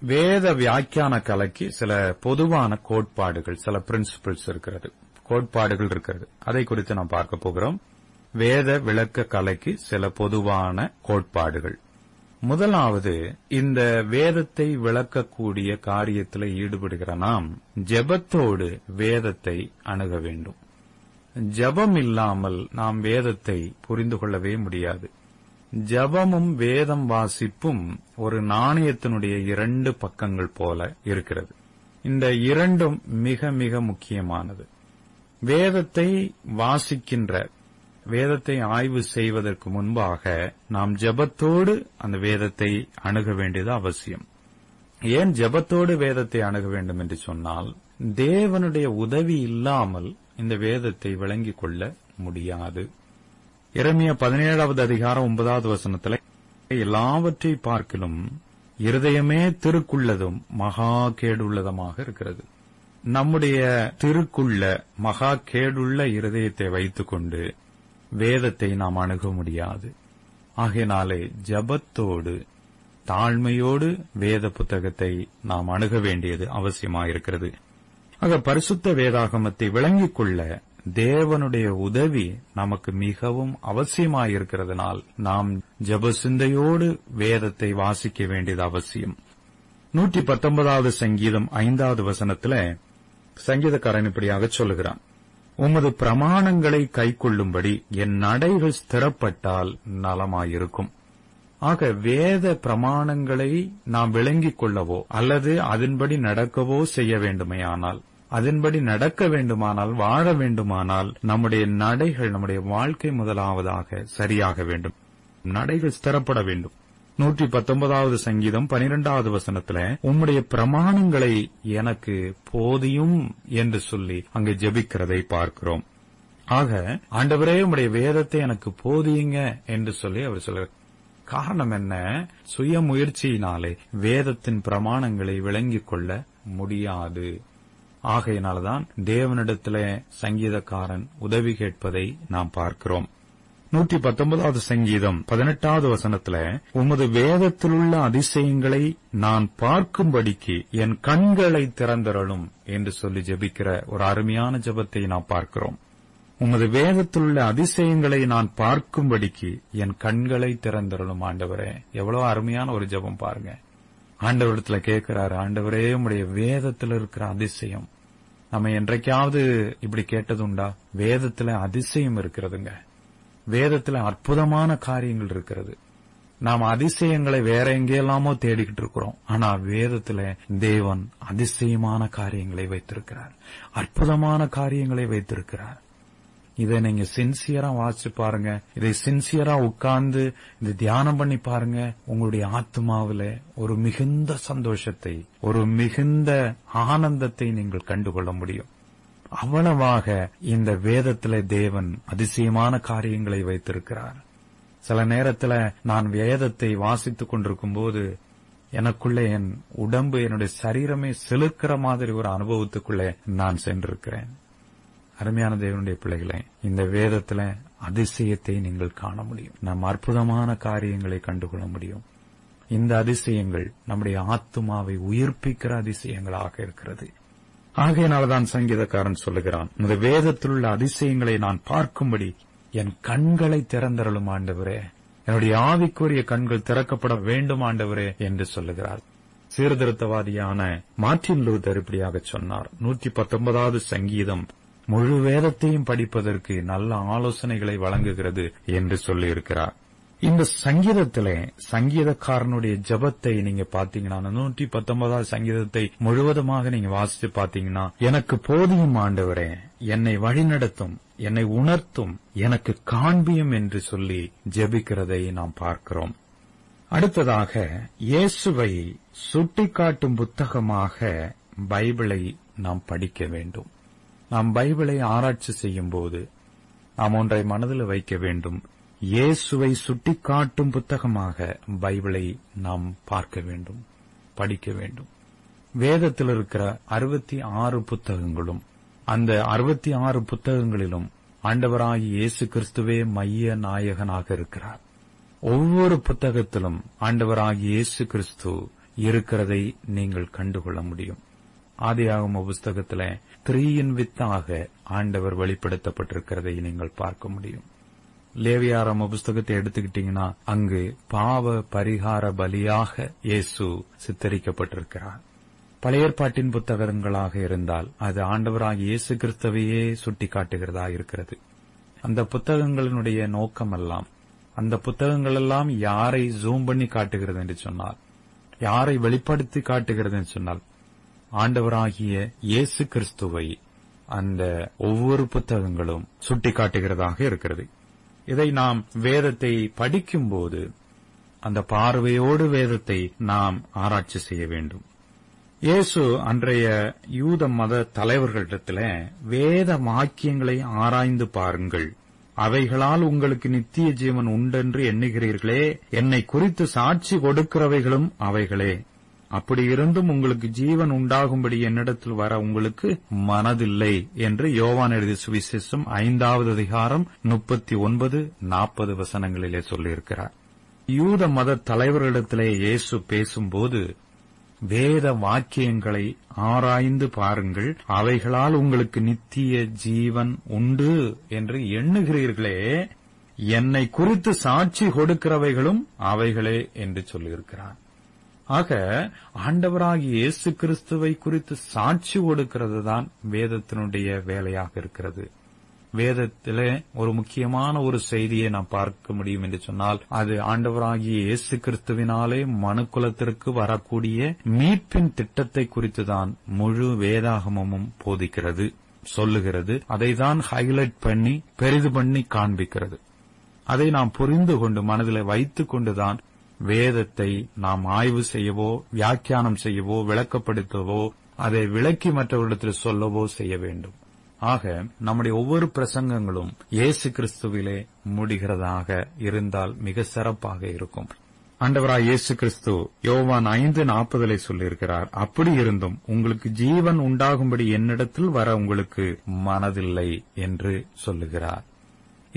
வேத வியாக்கியான கலைக்கு சில பொதுவான கோட்பாடுகள் சில பிரின்சிபிள்ஸ் இருக்கிறது. கோட்பாடுகள் இருக்கிறது. அதை குறித்து நாம் பார்க்க போகிறோம். வேத விளக்க கலைக்கு சில பொதுவான கோட்பாடுகள். முதலாவது இந்த வேதத்தை விளக்கக்கூடிய காரியத்தில் ஈடுபடுகிற நாம் ஜெபத்தோடு வேதத்தை அணுக வேண்டும். ஜபம் இல்லாமல் நாம் வேதத்தை புரிந்து கொள்ளவே முடியாது. ஜபமும் வேதம் வாசிப்பும் ஒரு நாணயத்தினுடைய இரண்டு பக்கங்கள் போல இருக்கிறது. இந்த இரண்டும் மிக மிக முக்கியமானது. வேதத்தை வாசிக்கின்ற வேதத்தை ஆய்வு செய்வதற்கு முன்பாக நாம் ஜெபத்தோடு அந்த வேதத்தை அணுக வேண்டியது அவசியம். ஏன் ஜெபத்தோடு வேதத்தை அணுக வேண்டும் என்று சொன்னால் தேவனுடைய உதவி இல்லாமல் இந்த வேதத்தை விளங்கிக் கொள்ள முடியாது. இறமைய பதினேழாவது அதிகாரம் ஒன்பதாவது வசனத்தில் எல்லாவற்றை பார்க்கிலும் இருதயமே திருக்குள்ளதும் மகா கேடுள்ளதுமாக இருக்கிறது. நம்முடைய திருக்குள்ள மகா கேடுள்ள இருதயத்தை வைத்துக்கொண்டு வேதத்தை நாம் அணுக முடியாது. ஆகையினாலே ஜபத்தோடு தாழ்மையோடு வேத புத்தகத்தை நாம் அணுக வேண்டியது அவசியமாயிருக்கிறது. ஆக பரிசுத்த வேதாகமத்தை விளங்கிக் கொள்ள தேவனுடைய உதவி நமக்கு மிகவும் அவசியமாயிருக்கிறதுனால் நாம் ஜப சிந்தையோடு வேதத்தை வாசிக்க வேண்டியது அவசியம். நூற்றி பத்தொன்பதாவது சங்கீதம் ஐந்தாவது வசனத்துல சங்கீதக்காரன் இப்படியாக சொல்லுகிறான். உமது பிரமாணங்களை கைக்கொள்ளும்படி என் நடைகள் ஸ்திரப்பட்டால் நலமாயிருக்கும். ஆக வேத பிரமாணங்களை நாம் விளங்கிக் கொள்ளவோ அல்லது அதன்படி நடக்கவோ செய்ய வேண்டுமையானால் அதன்படி நடக்க வேண்டுமானால் வாழ வேண்டுமானால் நம்முடைய நடைகள் நம்முடைய வாழ்க்கை முதலாவதாக சரியாக வேண்டும். நடைகள் ஸ்திரப்பட வேண்டும். நூற்றி பத்தொன்பதாவது சங்கீதம் பனிரெண்டாவது வசனத்துல உம்முடைய பிரமாணங்களை எனக்கு போதியும் என்று சொல்லி அங்கு ஜெபிக்கிறதை பார்க்கிறோம். ஆக ஆண்டவரே உம்முடைய வேதத்தை எனக்கு போதியுங்க என்று சொல்லி அவர் சொல்றார். காரணம் என்ன? சுய முயற்சியினாலே வேதத்தின் பிரமாணங்களை விளங்கிக் கொள்ள முடியாது. ஆகையினால்தான் தேவனிடத்திலே சங்கீதக்காரன் உதவி கேட்பதை நாம் பார்க்கிறோம். நூற்றி பத்தொன்பதாவது சங்கீதம் பதினெட்டாவது வசனத்துல உமது வேதத்திலுள்ள அதிசயங்களை நான் பார்க்கும்படிக்கு என் கண்களை திறந்தரலும் என்று சொல்லி ஜெபிக்கிற ஒரு அருமையான ஜெபத்தை நாம் பார்க்கிறோம். உமது வேதத்தில் உள்ள அதிசயங்களை நான் பார்க்கும்படிக்கு என் கண்களை திறந்தரலும் ஆண்டவரே. எவ்வளவு அருமையான ஒரு ஜெபம் பாருங்க. ஆண்டவரிடத்துல கேட்கிறாரு ஆண்டவரே உடைய வேதத்தில் இருக்கிற அதிசயம். நம்ம என்றைக்காவது இப்படி கேட்டதுண்டா? வேதத்துல அதிசயம் இருக்கிறதுங்க. வேதத்துல அற்புதமான காரியங்கள் இருக்கிறது. நாம் அதிசயங்களை வேற எங்கேயெல்லாமோ தேடிக்கிட்டு இருக்கிறோம். ஆனா வேதத்துல தேவன் அதிசயமான காரியங்களை வைத்திருக்கிறார். அற்புதமான காரியங்களை வைத்திருக்கிறார். இதை நீங்க சின்சியரா வாசிச்சு பாருங்க. இதை சின்சியரா உட்கார்ந்து இதை தியானம் பண்ணி பாருங்க. உங்களுடைய ஆத்மாவில ஒரு மிகுந்த சந்தோஷத்தை ஒரு மிகுந்த ஆனந்தத்தை நீங்கள் கண்டுகொள்ள முடியும். அவ்வளவாக இந்த வேதத்தில் தேவன் அதிசயமான காரியங்களை வைத்திருக்கிறார். சில நேரத்தில் நான் வேதத்தை வாசித்துக் கொண்டிருக்கும் போது எனக்குள்ளே என் உடம்பு என்னுடைய சரீரமே செலுக்கிற மாதிரி ஒரு அனுபவத்துக்குள்ளே நான் சென்றிருக்கிறேன். அருமையான தேவனுடைய பிள்ளைகளை இந்த வேதத்துல அதிசயத்தை நீங்கள் காண முடியும். நம் அற்புதமான காரியங்களை கண்டுகொள்ள முடியும். இந்த அதிசயங்கள் நம்முடைய ஆத்துமாவை உயிர்ப்பிக்கிற அதிசயங்களாக இருக்கிறது. ஆகையினால்தான் சங்கீதக்காரன் சொல்லுகிறான் இந்த வேதத்தில் உள்ள அதிசயங்களை நான் பார்க்கும்படி என் கண்களை திறந்தரலும் ஆண்டவரே. என்னுடைய ஆவிக்குரிய கண்கள் திறக்கப்பட வேண்டும் ஆண்டவரே என்று சொல்லுகிறார். சீர்திருத்தவாதியான மார்டின் லூதர் இப்படியாக சொன்னார் நூற்றி பத்தொன்பதாவது சங்கீதம் முழு வேதத்தையும் படிப்பதற்கு நல்ல ஆலோசனைகளை வழங்குகிறது என்று சொல்லியிருக்கிறார். இந்த சங்கீதத்தில சங்கீதக்காரனுடைய ஜபத்தை நீங்க பாத்தீங்கன்னா நூற்றி பத்தொன்பதாவது சங்கீதத்தை முழுவதுமாக நீங்க வாசிச்சு பாத்தீங்கன்னா எனக்கு போதியும் ஆண்டவரே என்னை வழிநடத்தும் என்னை உணர்த்தும் எனக்கு காண்பியும் என்று சொல்லி ஜெபிக்கிறதை நாம் பார்க்கிறோம். அடுத்ததாக இயேசுவை சுட்டிக்காட்டும் புத்தகமாக பைபிளை நாம் படிக்க வேண்டும். நாம் பைபிளை ஆராய்ச்சி செய்யும் போது நாம் ஒன்றை மனதில் வைக்க வேண்டும். இயேசுவை சுட்டிக்காட்டும் புத்தகமாக பைபிளை நாம் பார்க்க வேண்டும் படிக்க வேண்டும். வேதத்தில் இருக்கிற அறுபத்தி ஆறு புத்தகங்களும் அந்த அறுபத்தி ஆறு புத்தகங்களிலும் ஆண்டவராகி இயேசு கிறிஸ்துவே மைய நாயகனாக இருக்கிறார். ஒவ்வொரு புத்தகத்திலும் ஆண்டவராகி இயேசு கிறிஸ்து இருக்கிறதை நீங்கள் கண்டுகொள்ள முடியும். ஆதியாகம புஸ்தகத்தில் த்ரீயின் வித்தாக ஆண்டவர் வெளிப்படுத்தப்பட்டிருக்கிறதை நீங்கள் பார்க்க முடியும். லேவியாரம புஸ்தகத்தை எடுத்துக்கிட்டீங்கன்னா அங்கு பாவ பரிகார பலியாக இயேசு சித்தரிக்கப்பட்டிருக்கிறார். பழைய ஏற்பாட்டின் புத்தகங்களாக இருந்தால் அது ஆண்டவராக இயேசு கிறிஸ்தவையே சுட்டிக்காட்டுகிறதா இருக்கிறது. அந்த புத்தகங்களினுடைய நோக்கமெல்லாம் அந்த புத்தகங்கள் எல்லாம் யாரை ஜூம் பண்ணி காட்டுகிறது என்று சொன்னால் யாரை வெளிப்படுத்தி காட்டுகிறது என்று சொன்னால் ஆண்டவராகிய இயேசு கிறிஸ்துவை அந்த ஒவ்வொரு புத்தகங்களும் சுட்டிக்காட்டுகிறதாக இருக்கிறது. இதை நாம் வேதத்தை படிக்கும்போது அந்த பார்வையோடு வேதத்தை நாம் ஆராய்ச்சி செய்ய வேண்டும். இயேசு அன்றைய யூத மத தலைவர்களிடத்துல வேத வாக்கியங்களை ஆராய்ந்து பாருங்கள். அவைகளால் உங்களுக்கு நித்திய ஜீவன் உண்டென்று எண்ணுகிறீர்களே. என்னை குறித்து சாட்சி கொடுக்கிறவைகளும் அவைகளே. அப்படி இருந்தும் உங்களுக்கு ஜீவன் உண்டாகும்படி என்னிடத்தில் வர உங்களுக்கு மனதில்லை என்று யோவான் எழுதிய சுவிசேஷம் ஐந்தாவது அதிகாரம் முப்பத்தி ஒன்பது நாற்பது வசனங்களிலே சொல்லியிருக்கிறார். யூத மத தலைவர்களிடத்திலே இயேசு பேசும்போது வேத வாக்கியங்களை ஆராய்ந்து பாருங்கள் அவைகளால் உங்களுக்கு நித்திய ஜீவன் உண்டு என்று எண்ணுகிறீர்களே என்னை குறித்து சாட்சி கொடுக்கிறவைகளும் அவைகளே என்று சொல்லியிருக்கிறார். ஆக ஆண்டவராகிய இயேசு கிறிஸ்துவை குறித்து சாட்சி ஒடுக்கிறது தான் வேதத்தினுடைய வேலையாக இருக்கிறது. வேதத்திலே ஒரு முக்கியமான ஒரு செய்தியை நாம் பார்க்க முடியும் என்று சொன்னால் அது ஆண்டவராகிய இயேசு கிறிஸ்துவினாலே மனுக்குலத்திற்கு வரக்கூடிய மீட்பின் திட்டத்தை குறித்துதான் முழு வேதாகமமும் போதிக்கிறது சொல்லுகிறது. அதைதான் ஹைலைட் பண்ணி பெரிது பண்ணி காண்பிக்கிறது. அதை நாம் புரிந்து கொண்டு மனதில் வைத்துக் கொண்டுதான் வேதத்தை நாம் ஆய்வு செய்யவோ வியாக்கியானம் செய்யவோ விளக்கப்படுத்தவோ அதை விளக்கி மற்றவர்களிடத்தில் சொல்லவோ செய்ய வேண்டும். ஆக நம்முடைய ஒவ்வொரு பிரசங்கங்களும் இயேசு கிறிஸ்துவிலே முடிகிறதாக இருந்தால் மிக சிறப்பாக இருக்கும். ஆண்டவராய் இயேசு கிறிஸ்து யோவான் ஐந்து நாற்பதிலே சொல்லியிருக்கிறார் அப்படி இருந்தும் உங்களுக்கு ஜீவன் உண்டாகும்படி என்னிடத்தில் வர உங்களுக்கு மனதில்லை என்று சொல்லுகிறார்.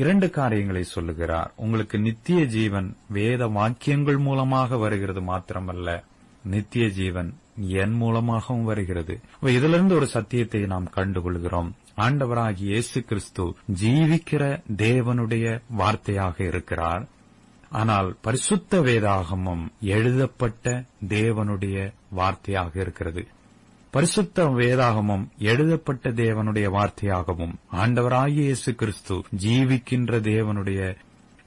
இரண்டு காரியங்களை சொல்லுகிறார். உங்களுக்கு நித்திய ஜீவன் வேத வாக்கியங்கள் மூலமாக வருகிறது மாத்திரமல்ல நித்திய ஜீவன் என் மூலமாகவும் வருகிறது. இதிலிருந்து ஒரு சத்தியத்தை நாம் கண்டுகொள்கிறோம். ஆண்டவராகி இயேசு கிறிஸ்து ஜீவிக்கிற தேவனுடைய வார்த்தையாக இருக்கிறார். ஆனால் பரிசுத்த வேதாகமம் எழுதப்பட்ட தேவனுடைய வார்த்தையாக இருக்கிறது. பரிசுத்த வேதாகமம் எழுதப்பட்ட தேவனுடைய வார்த்தையாகவும் ஆண்டவராகிய இயேசு கிறிஸ்து ஜீவிக்கின்ற தேவனுடைய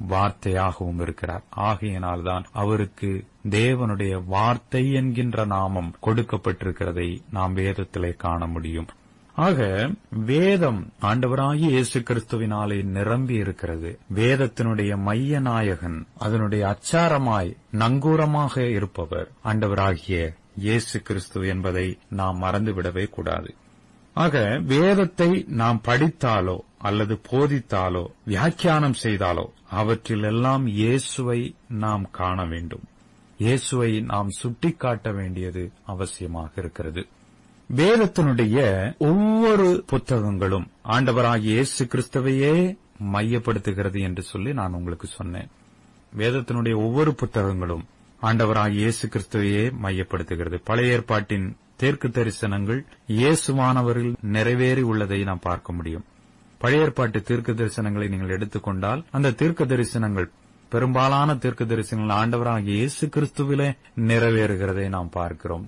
வார்த்தையாகவும் இருக்கிறார். ஆகையினால்தான் அவருக்கு தேவனுடைய வார்த்தை என்கின்ற நாமம் கொடுக்கப்பட்டிருக்கிறதை நாம் வேதத்திலே காண முடியும். ஆக வேதம் ஆண்டவராகிய இயேசு கிறிஸ்துவினாலே நிரம்பி இருக்கிறது வேதத்தினுடைய மைய நாயகன் அதனுடைய அச்சாரமாய் நங்கூரமாக இருப்பவர் ஆண்டவராகிய இயேசு கிறிஸ்து என்பதை நாம் மறந்துவிடவே கூடாது. ஆக வேதத்தை நாம் படித்தாலோ அல்லது போதித்தாலோ வியாக்கியானம் செய்தாலோ அவற்றிலெல்லாம் இயேசுவை நாம் காண வேண்டும். இயேசுவை நாம் சுட்டிக்காட்ட வேண்டியது அவசியமாக இருக்கிறது. வேதத்தினுடைய ஒவ்வொரு புத்தகங்களும் ஆண்டவராகிய இயேசு கிறிஸ்துவையே மையப்படுத்துகிறது என்று சொல்லி நான் உங்களுக்கு சொன்னேன். வேதத்தினுடைய ஒவ்வொரு புத்தகங்களும் ஆண்டவராக இயேசு கிறிஸ்துவையே மையப்படுத்துகிறது. பழைய ஏற்பாட்டின் தேர்க்கு தரிசனங்கள் இயேசுவானவரில் நிறைவேறி உள்ளதை நாம் பார்க்க முடியும். பழைய ஏற்பாட்டு தீர்க்க தரிசனங்களை நீங்கள் எடுத்துக்கொண்டால் அந்த தீர்க்க தரிசனங்கள் பெரும்பாலான தீர்க்க தரிசனங்கள் ஆண்டவராகிய இயேசு கிறிஸ்துவிலே நிறைவேறுகிறதை நாம் பார்க்கிறோம்.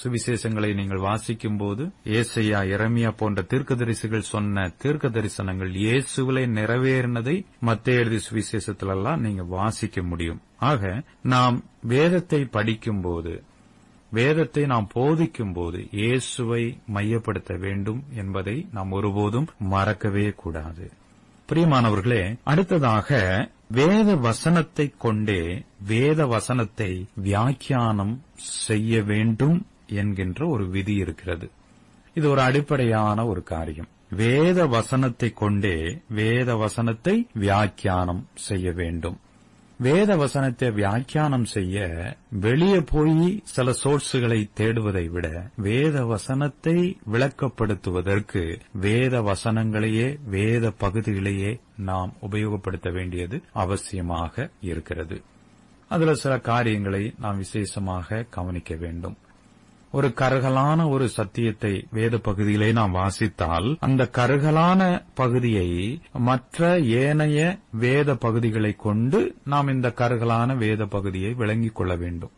சுவிசேஷங்களை நீங்கள் வாசிக்கும் போது ஏசையா இரமியா போன்ற தீர்க்கதரிசிகள் சொன்ன தீர்க்க தரிசனங்கள் இயேசுவிலே நிறைவேறினதை மத்திய எழுதி சுவிசேஷத்திலெல்லாம் நீங்க வாசிக்க முடியும். ஆக நாம் வேதத்தை படிக்கும்போது வேதத்தை நாம் போதிக்கும் போது இயேசுவை மையப்படுத்த வேண்டும் என்பதை நாம் ஒருபோதும் மறக்கவே கூடாது. பிரியமானவர்களே அடுத்ததாக வேத வசனத்தை கொண்டே வேத வசனத்தை வியாக்கியானம் செய்ய வேண்டும் என்கின்ற ஒரு விதி இருக்கிறது. இது ஒரு அடிப்படையான ஒரு காரியம். வேத வசனத்தை கொண்டே வேத வசனத்தை வியாக்கியானம் செய்ய வேண்டும். வேத வசனத்தை வியாக்கியானம் செய்ய வெளியே போய் சில சோர்ஸுகளை தேடுவதை விட வேத வசனத்தை விளக்கப்படுத்துவதற்கு வேத வசனங்களையே வேத பகுதிகளையே நாம் உபயோகப்படுத்த வேண்டியது அவசியமாக இருக்கிறது. அதுல சில காரியங்களை நாம் விசேஷமாக கவனிக்க வேண்டும். ஒரு கருகலான ஒரு சத்தியத்தை வேத பகுதியிலே நாம் வாசித்தால் அந்த கருகலான பகுதியை மற்ற ஏனைய வேத பகுதிகளை கொண்டு நாம் இந்த கருகலான வேத பகுதியை விளங்கிக் கொள்ள வேண்டும்.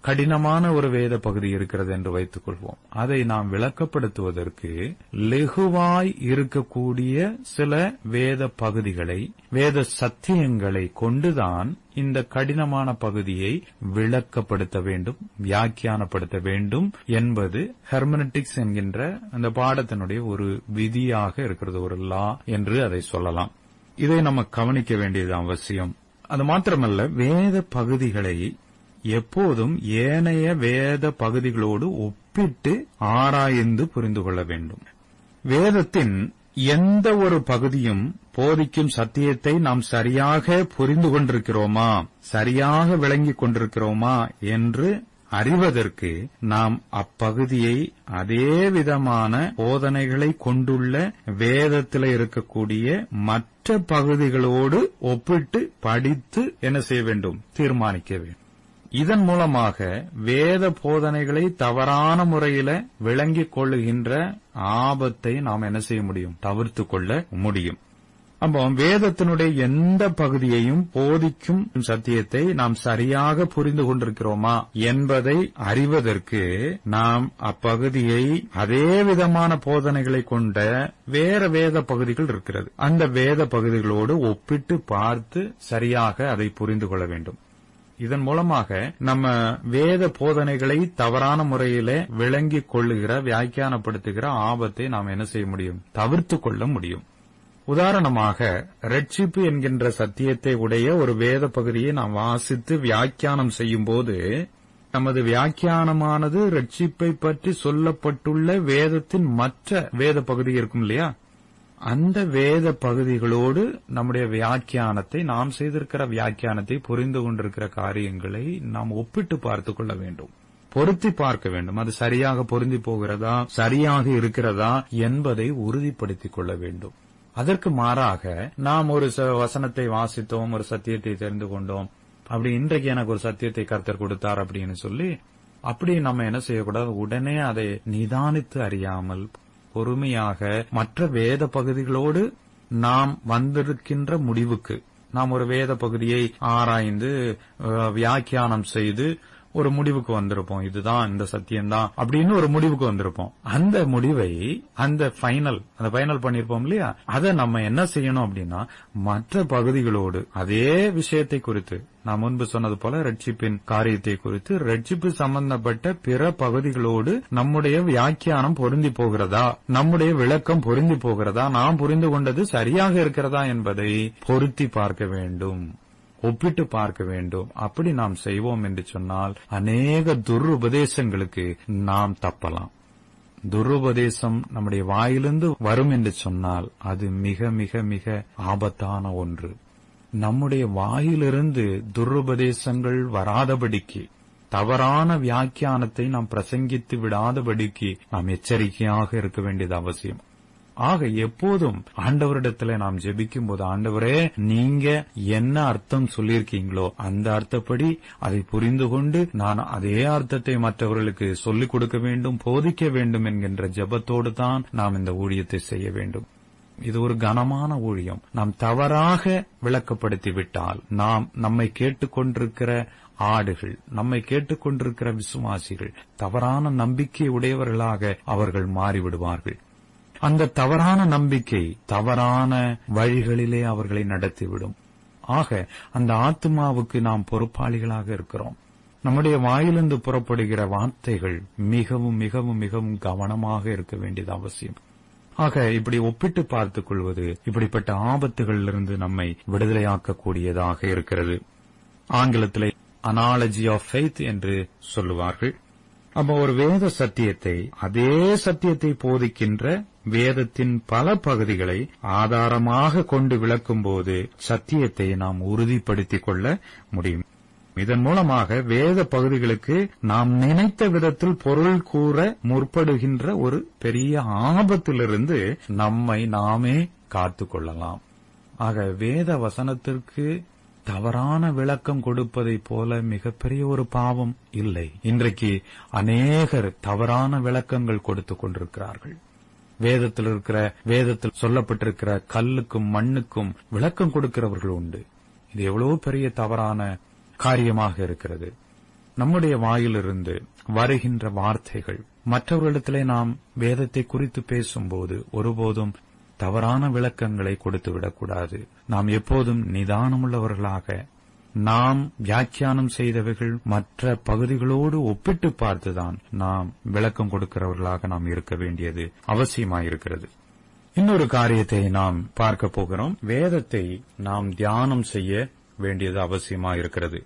கடினமான ஒரு வேத பகுதி இருக்கிறது என்று வைத்துக் கொள்வோம். அதை நாம் விளக்கப்படுத்துவதற்கு லெகுவாய் இருக்கக்கூடிய சில வேத பகுதிகளை வேத சத்தியங்களை கொண்டுதான் இந்த கடினமான பகுதியை விளக்கப்படுத்த வேண்டும் வியாக்கியானப்படுத்த வேண்டும் என்பது ஹெர்மனட்டிக்ஸ் என்கின்ற அந்த பாடத்தினுடைய ஒரு விதியாக இருக்கிறது ஒரு லா என்று அதை சொல்லலாம். இதை நம்ம கவனிக்க வேண்டியது அவசியம். அது மாத்திரமல்ல வேத பகுதிகளை எப்போதும் ஏனைய வேத பகுதிகளோடு ஒப்பிட்டு ஆராய்ந்து புரிந்து கொள்ள வேண்டும். வேதத்தின் எந்த ஒரு பகுதியும் போதிக்கும் சத்தியத்தை நாம் சரியாக புரிந்து கொண்டிருக்கிறோமா சரியாக விளங்கிக் கொண்டிருக்கிறோமா என்று அறிவதற்கு நாம் அப்பகுதியை அதே விதமான போதனைகளை கொண்டுள்ள வேதத்தில் இருக்கக்கூடிய மற்ற பகுதிகளோடு ஒப்பிட்டு படித்து என்ன செய்ய வேண்டும் தீர்மானிக்க வேண்டும். இதன் மூலமாக வேத போதனைகளை தவறான முறையில விளங்கிக் கொள்ளுகின்ற ஆபத்தை நாம் என்ன செய்ய முடியும்? தவிர்த்து கொள்ள முடியும். அப்போ வேதத்தினுடைய எந்த பகுதியையும் போதிக்கும் சத்தியத்தை நாம் சரியாக புரிந்து கொண்டிருக்கிறோமா என்பதை அறிவதற்கு நாம் அப்பகுதியை அதே விதமான போதனைகளை கொண்ட வேற வேத பகுதிகள் இருக்கிறது. அந்த வேத பகுதிகளோடு ஒப்பிட்டு பார்த்து சரியாக அதை புரிந்து கொள்ள வேண்டும். இதன் மூலமாக நம்ம வேத போதனைகளை தவறான முறையில விளங்கிக் கொள்ளுகிற வியாக்கியானப்படுத்துகிற ஆபத்தை நாம் என்ன செய்ய முடியும்? தவிர்த்து கொள்ள முடியும். உதாரணமாக ரட்சிப்பு என்கின்ற சத்தியத்தை உடைய ஒரு வேத பகுதியை நாம் வாசித்து வியாக்கியானம் செய்யும் போது நமது வியாக்கியானமானது ரட்சிப்பை பற்றி சொல்லப்பட்டுள்ள வேதத்தின் மற்ற வேத பகுதி இருக்கும் இல்லையா? அந்த வேத பகுதிகளோடு நம்முடைய வியாக்கியானத்தை நாம் செய்திருக்கிற வியாக்கியானத்தை புரிந்து கொண்டிருக்கிற காரியங்களை நாம் ஒப்பிட்டு பார்த்துக் கொள்ள வேண்டும். பொருத்தி பார்க்க வேண்டும். அது சரியாக பொருந்தி போகிறதா சரியாக இருக்கிறதா என்பதை உறுதிப்படுத்திக் கொள்ள வேண்டும். அதற்கு மாறாக நாம் ஒரு வசனத்தை வாசித்தோம் ஒரு சத்தியத்தை தெரிந்து கொண்டோம். அப்படி இன்றைக்கு எனக்கு ஒரு சத்தியத்தை கர்த்தர் கொடுத்தார் அப்படின்னு சொல்லி அப்படி நம்ம என்ன செய்யக்கூடாது? உடனே அதை நிதானித்து அறியாமல் பொறுமையாக மற்ற வேத பகுதிகளோடு நாம் வந்திருக்கின்ற முடிவுக்கு. நாம் ஒரு வேத பகுதியை ஆராய்ந்து வியாக்கியானம் செய்து ஒரு முடிவுக்கு வந்திருப்போம். இதுதான் இந்த சத்தியம்தான் அப்படின்னு ஒரு முடிவுக்கு வந்திருப்போம். அந்த முடிவை அந்த ஃபைனல் அந்த ஃபைனல் பண்ணிருப்போம் இல்லையா? அதை நம்ம என்ன செய்யணும் அப்படின்னா மற்ற பகுதிகளோடு அதே விஷயத்தை குறித்து நான் முன்பு சொன்னது போல ரட்சிப்பின் காரியத்தை குறித்து ரட்சிப்பு சம்பந்தப்பட்ட பிற பகுதிகளோடு நம்முடைய வியாக்கியானம் பொருந்தி போகிறதா? நம்முடைய விளக்கம் பொருந்தி போகிறதா? நாம் புரிந்து கொண்டது சரியாக இருக்கிறதா என்பதை பொருத்தி பார்க்க வேண்டும். ஒப்பிட்டு பார்க்க வேண்டும். அப்படி நாம் செய்வோம் என்று சொன்னால் அநேக துருபதேசங்களுக்கு நாம் தப்பலாம். துருபதேசம் நம்முடைய வாயிலிருந்து வரும் என்று சொன்னால் அது மிக மிக மிக ஆபத்தான ஒன்று. நம்முடைய வாயிலிருந்து துருபதேசங்கள் வராதபடிக்கு தவறான வியாக்கியானத்தை நாம் பிரசங்கித்து விடாதபடிக்கு நாம் எச்சரிக்கையாக இருக்க வேண்டியது அவசியம். ஆக எப்போதும் ஆண்டவரிடத்துல நாம் ஜெபிக்கும் போது ஆண்டவரே நீங்க என்ன அர்த்தம் சொல்லியிருக்கீங்களோ அந்த அர்த்தப்படி அதை புரிந்து கொண்டு நான் அதே அர்த்தத்தை மற்றவர்களுக்கு சொல்லிக் கொடுக்க வேண்டும் போதிக்க வேண்டும் என்கின்ற ஜெபத்தோடு தான் நாம் இந்த ஊழியத்தை செய்ய வேண்டும். இது ஒரு கனமான ஊழியம். நாம் தவறாக விளக்கப்படுத்திவிட்டால் நாம் நம்மை கேட்டுக்கொண்டிருக்கிற ஆடுகள் நம்மை கேட்டுக்கொண்டிருக்கிற விசுவாசிகள் தவறான நம்பிக்கை உடையவர்களாக அவர்கள் மாறிவிடுவார்கள். அந்த தவறான நம்பிக்கை தவறான வழிகளிலே அவர்களை நடத்திவிடும். ஆக அந்த ஆத்மாவுக்கு நாம் பொறுப்பாளிகளாக இருக்கிறோம். நம்முடைய வாயிலிருந்து புறப்படுகிற வார்த்தைகள் மிகவும் மிகவும் மிகவும் கவனமாக இருக்க வேண்டியது அவசியம். ஆக இப்படி ஒப்பிட்டு பார்த்துக் கொள்வது இப்படிப்பட்ட ஆபத்துகளிலிருந்து நம்மை விடுதலையாக்கக்கூடியதாக இருக்கிறது. ஆங்கிலத்திலே அனாலஜி ஆஃப் ஃபெய்த் என்று சொல்லுவார்கள். அப்ப ஒரு வேத சத்தியத்தை அதே சத்தியத்தை போதிக்கின்ற வேதத்தின் பல பகுதிகளை ஆதாரமாக கொண்டு விளக்கும்போது சத்தியத்தை நாம் உறுதிப்படுத்திக் கொள்ள முடியும். இதன் மூலமாக வேத பகுதிகளுக்கு நாம் நினைத்த விதத்தில் பொருள் கூற முற்படுகின்ற ஒரு பெரிய ஆபத்திலிருந்து நம்மை நாமே காத்துக் கொள்ளலாம். ஆக வேத வசனத்திற்கு தவறான விளக்கம் கொடுப்பதைப் போல மிகப்பெரிய ஒரு பாவம் இல்லை. இன்றைக்கு அநேகர் தவறான விளக்கங்கள் கொடுத்துக் கொண்டிருக்கிறார்கள். வேதத்தில் இருக்கிற வேதத்தில் சொல்லப்பட்டிருக்கிற கல்லுக்கும் மண்ணுக்கும் விளக்கம் கொடுக்கிறவர்கள் உண்டு. இது எவ்வளவு பெரிய தவறான காரியமாக இருக்கிறது. நம்முடைய வாயிலிருந்து வருகின்ற வார்த்தைகள் மற்றவர்களிடத்திலே நாம் வேதத்தை குறித்து பேசும்போது ஒருபோதும் தவறான விளக்கங்களை கொடுத்து விடக்கூடாது. நாம் எப்போதும் நிதானமுள்ளவர்களாக நாம் வியாக்கியானம் செய்தவைகள் மற்ற பகுதிகளோடு ஒப்பிட்டு பார்த்துதான் நாம் விளக்கம் கொடுக்கிறவர்களாக நாம் இருக்க வேண்டியது அவசியமாயிருக்கிறது. இன்னொரு காரியத்தை நாம் பார்க்க போகிறோம். வேதத்தை நாம் தியானம் செய்ய வேண்டியது அவசியமாயிருக்கிறது.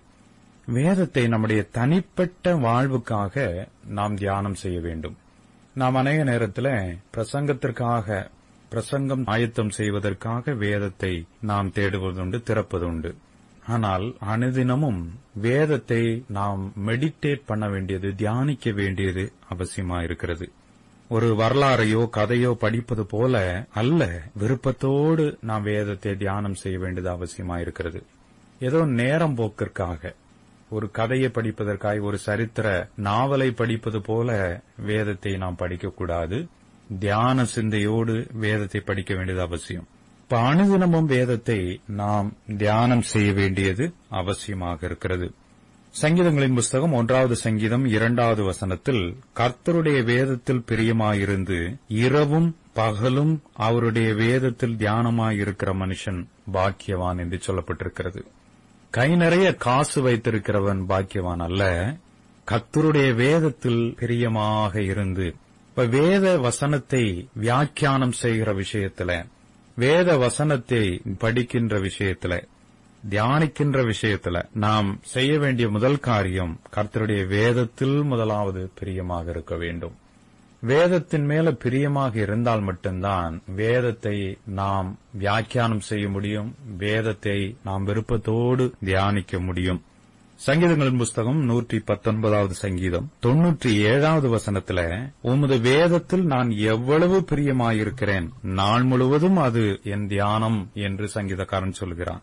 வேதத்தை நம்முடைய தனிப்பட்ட வாழ்வுக்காக நாம் தியானம் செய்ய வேண்டும். நாம் அநேக நேரத்தில் பிரசங்கத்திற்காக பிரசங்கம் ஆயத்தம் செய்வதற்காக வேதத்தை நாம் தேடுவதுண்டு திறப்பதுண்டு. ஆனால் அனுதினமும் வேதத்தை நாம் மெடிடேட் பண்ண வேண்டியது தியானிக்க வேண்டியது அவசியமா இருக்கிறது. ஒரு வரலாறையோ கதையோ படிப்பது போல அல்ல விருப்பத்தோடு நாம் வேதத்தை தியானம் செய்ய வேண்டியது அவசியமா இருக்கிறது. ஏதோ நேரம் போக்கிற்காக ஒரு கதையை படிப்பதற்காக ஒரு சரித்திர நாவலை படிப்பது போல வேதத்தை நாம் படிக்கக்கூடாது. தியான சிந்தையோடு வேதத்தை படிக்க வேண்டியது அவசியம். இப்ப அனுதினமும் வேதத்தை நாம் தியானம் செய்ய வேண்டியது அவசியமாக இருக்கிறது. சங்கீதங்களின் புஸ்தகம் ஒன்றாவது சங்கீதம் இரண்டாவது வசனத்தில் கர்த்தருடைய வேதத்தில் பிரியமாயிருந்து இரவும் பகலும் அவருடைய வேதத்தில் தியானமாயிருக்கிற மனுஷன் பாக்கியவான் என்று சொல்லப்பட்டிருக்கிறது. கை நிறைய காசு வைத்திருக்கிறவன் பாக்கியவான் அல்ல. கர்த்தருடைய வேதத்தில் பிரியமாக இருந்து இப்ப வேத வசனத்தை வியாக்கியானம் செய்கிற விஷயத்துல வேத வசனத்தை படிக்கின்ற விஷயத்துல தியானிக்கின்ற விஷயத்துல நாம் செய்ய வேண்டிய முதல் காரியம் கர்த்தருடைய வேதத்தில் முதலாவது பிரியமாக இருக்க வேண்டும். வேதத்தின் மேல பிரியமாக இருந்தால் மட்டும்தான் வேதத்தை நாம் வியாக்கியானம் செய்ய முடியும் வேதத்தை நாம் விருப்பத்தோடு தியானிக்க முடியும். சங்கீதங்களின் புஸ்தகம் நூற்றி பத்தொன்பதாவது சங்கீதம். தொன்னூற்றி ஏழாவது வசனத்துல உமது வேதத்தில் நான் எவ்வளவு பிரியமாயிருக்கிறேன். நாள் முழுவதும் அது என் தியானம் என்று சங்கீதக்காரன் சொல்கிறான்.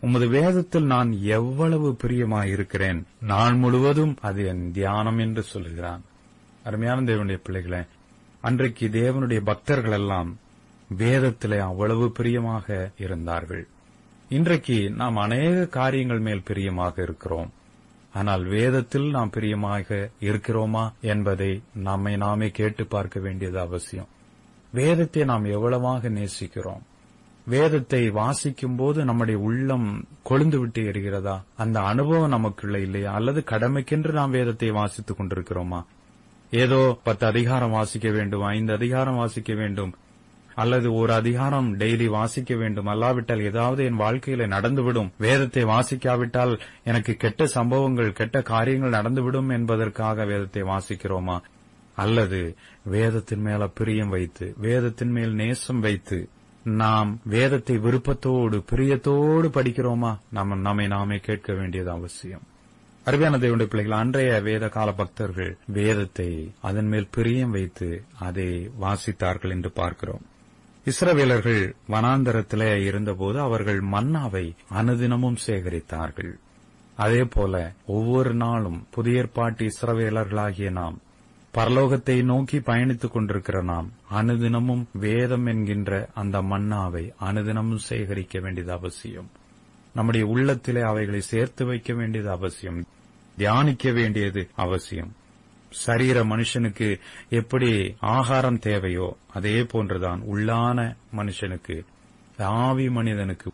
உமது வேதத்தில் நான் எவ்வளவு பிரியமாயிருக்கிறேன். நாள் முழுவதும் அது என் தியானம் என்று சொல்கிறான். அருமையான தேவனுடைய பிள்ளைகளே அன்றைக்கு தேவனுடைய பக்தர்கள் எல்லாம் வேதத்திலே அவ்வளவு பிரியமாக இருந்தார்கள். இன்றைக்கு நாம் அநேக காரியங்கள் மேல் பிரியமாக இருக்கிறோம். ஆனால் வேதத்தில் நாம் பிரியமாக இருக்கிறோமா என்பதை நம்மை நாமே கேட்டு பார்க்க வேண்டியது அவசியம். வேதத்தை நாம் எவ்வளவாக நேசிக்கிறோம்? வேதத்தை வாசிக்கும் போது நம்முடைய உள்ளம் கொழுந்து விட்டு எரிகிறதா? அந்த அனுபவம் நமக்குள்ள இல்லையா? அல்லது கடமைக்கென்று நாம் வேதத்தை வாசித்துக் கொண்டிருக்கிறோமா? ஏதோ பத்து அதிகாரம் வாசிக்க வேண்டும் ஐந்து அதிகாரம் வாசிக்க வேண்டும் அல்லது ஒரு அதிகாரம் டெய்லி வாசிக்க வேண்டும். அல்லாவிட்டால் ஏதாவது என் வாழ்க்கையில நடந்துவிடும். வேதத்தை வாசிக்காவிட்டால் எனக்கு கெட்ட சம்பவங்கள் கெட்ட காரியங்கள் நடந்துவிடும் என்பதற்காக வேதத்தை வாசிக்கிறோமா? அல்லது வேதத்தின் மேல பிரியம் வைத்து வேதத்தின் மேல் நேசம் வைத்து நாம் வேதத்தை விருப்பத்தோடு பிரியத்தோடு படிக்கிறோமா? நம்ம நம்மை நாமே கேட்க வேண்டியது அவசியம். அருமையான தேவனுடைய பிள்ளைகள் அன்றைய வேத கால பக்தர்கள் வேதத்தை அதன் மேல் பிரியம் வைத்து அதை வாசித்தார்கள் என்று பார்க்கிறோம். இஸ்ரவேலர்கள் வனாந்தரத்திலே இருந்தபோது அவர்கள் மன்னாவை அனுதினமும் சேகரித்தார்கள். அதே போல ஒவ்வொரு நாளும் புதிய ஏற்பாட்டு இஸ்ரவேலர்களாகிய நாம் பரலோகத்தை நோக்கி பயணித்துக் கொண்டிருக்கிற நாம் அனுதினமும் வேதம் என்கின்ற அந்த மன்னாவை அனுதினமும் சேகரிக்க வேண்டியது அவசியம். நம்முடைய உள்ளத்திலே அவைகளை சேர்த்து வைக்க வேண்டியது அவசியம். தியானிக்க வேண்டியது அவசியம். சரீர மனுஷனுக்கு எப்படி ஆகாரம் தேவையோ அதே போன்றுதான் உள்ளான மனுஷனுக்கு ஆவி மனிதனுக்கு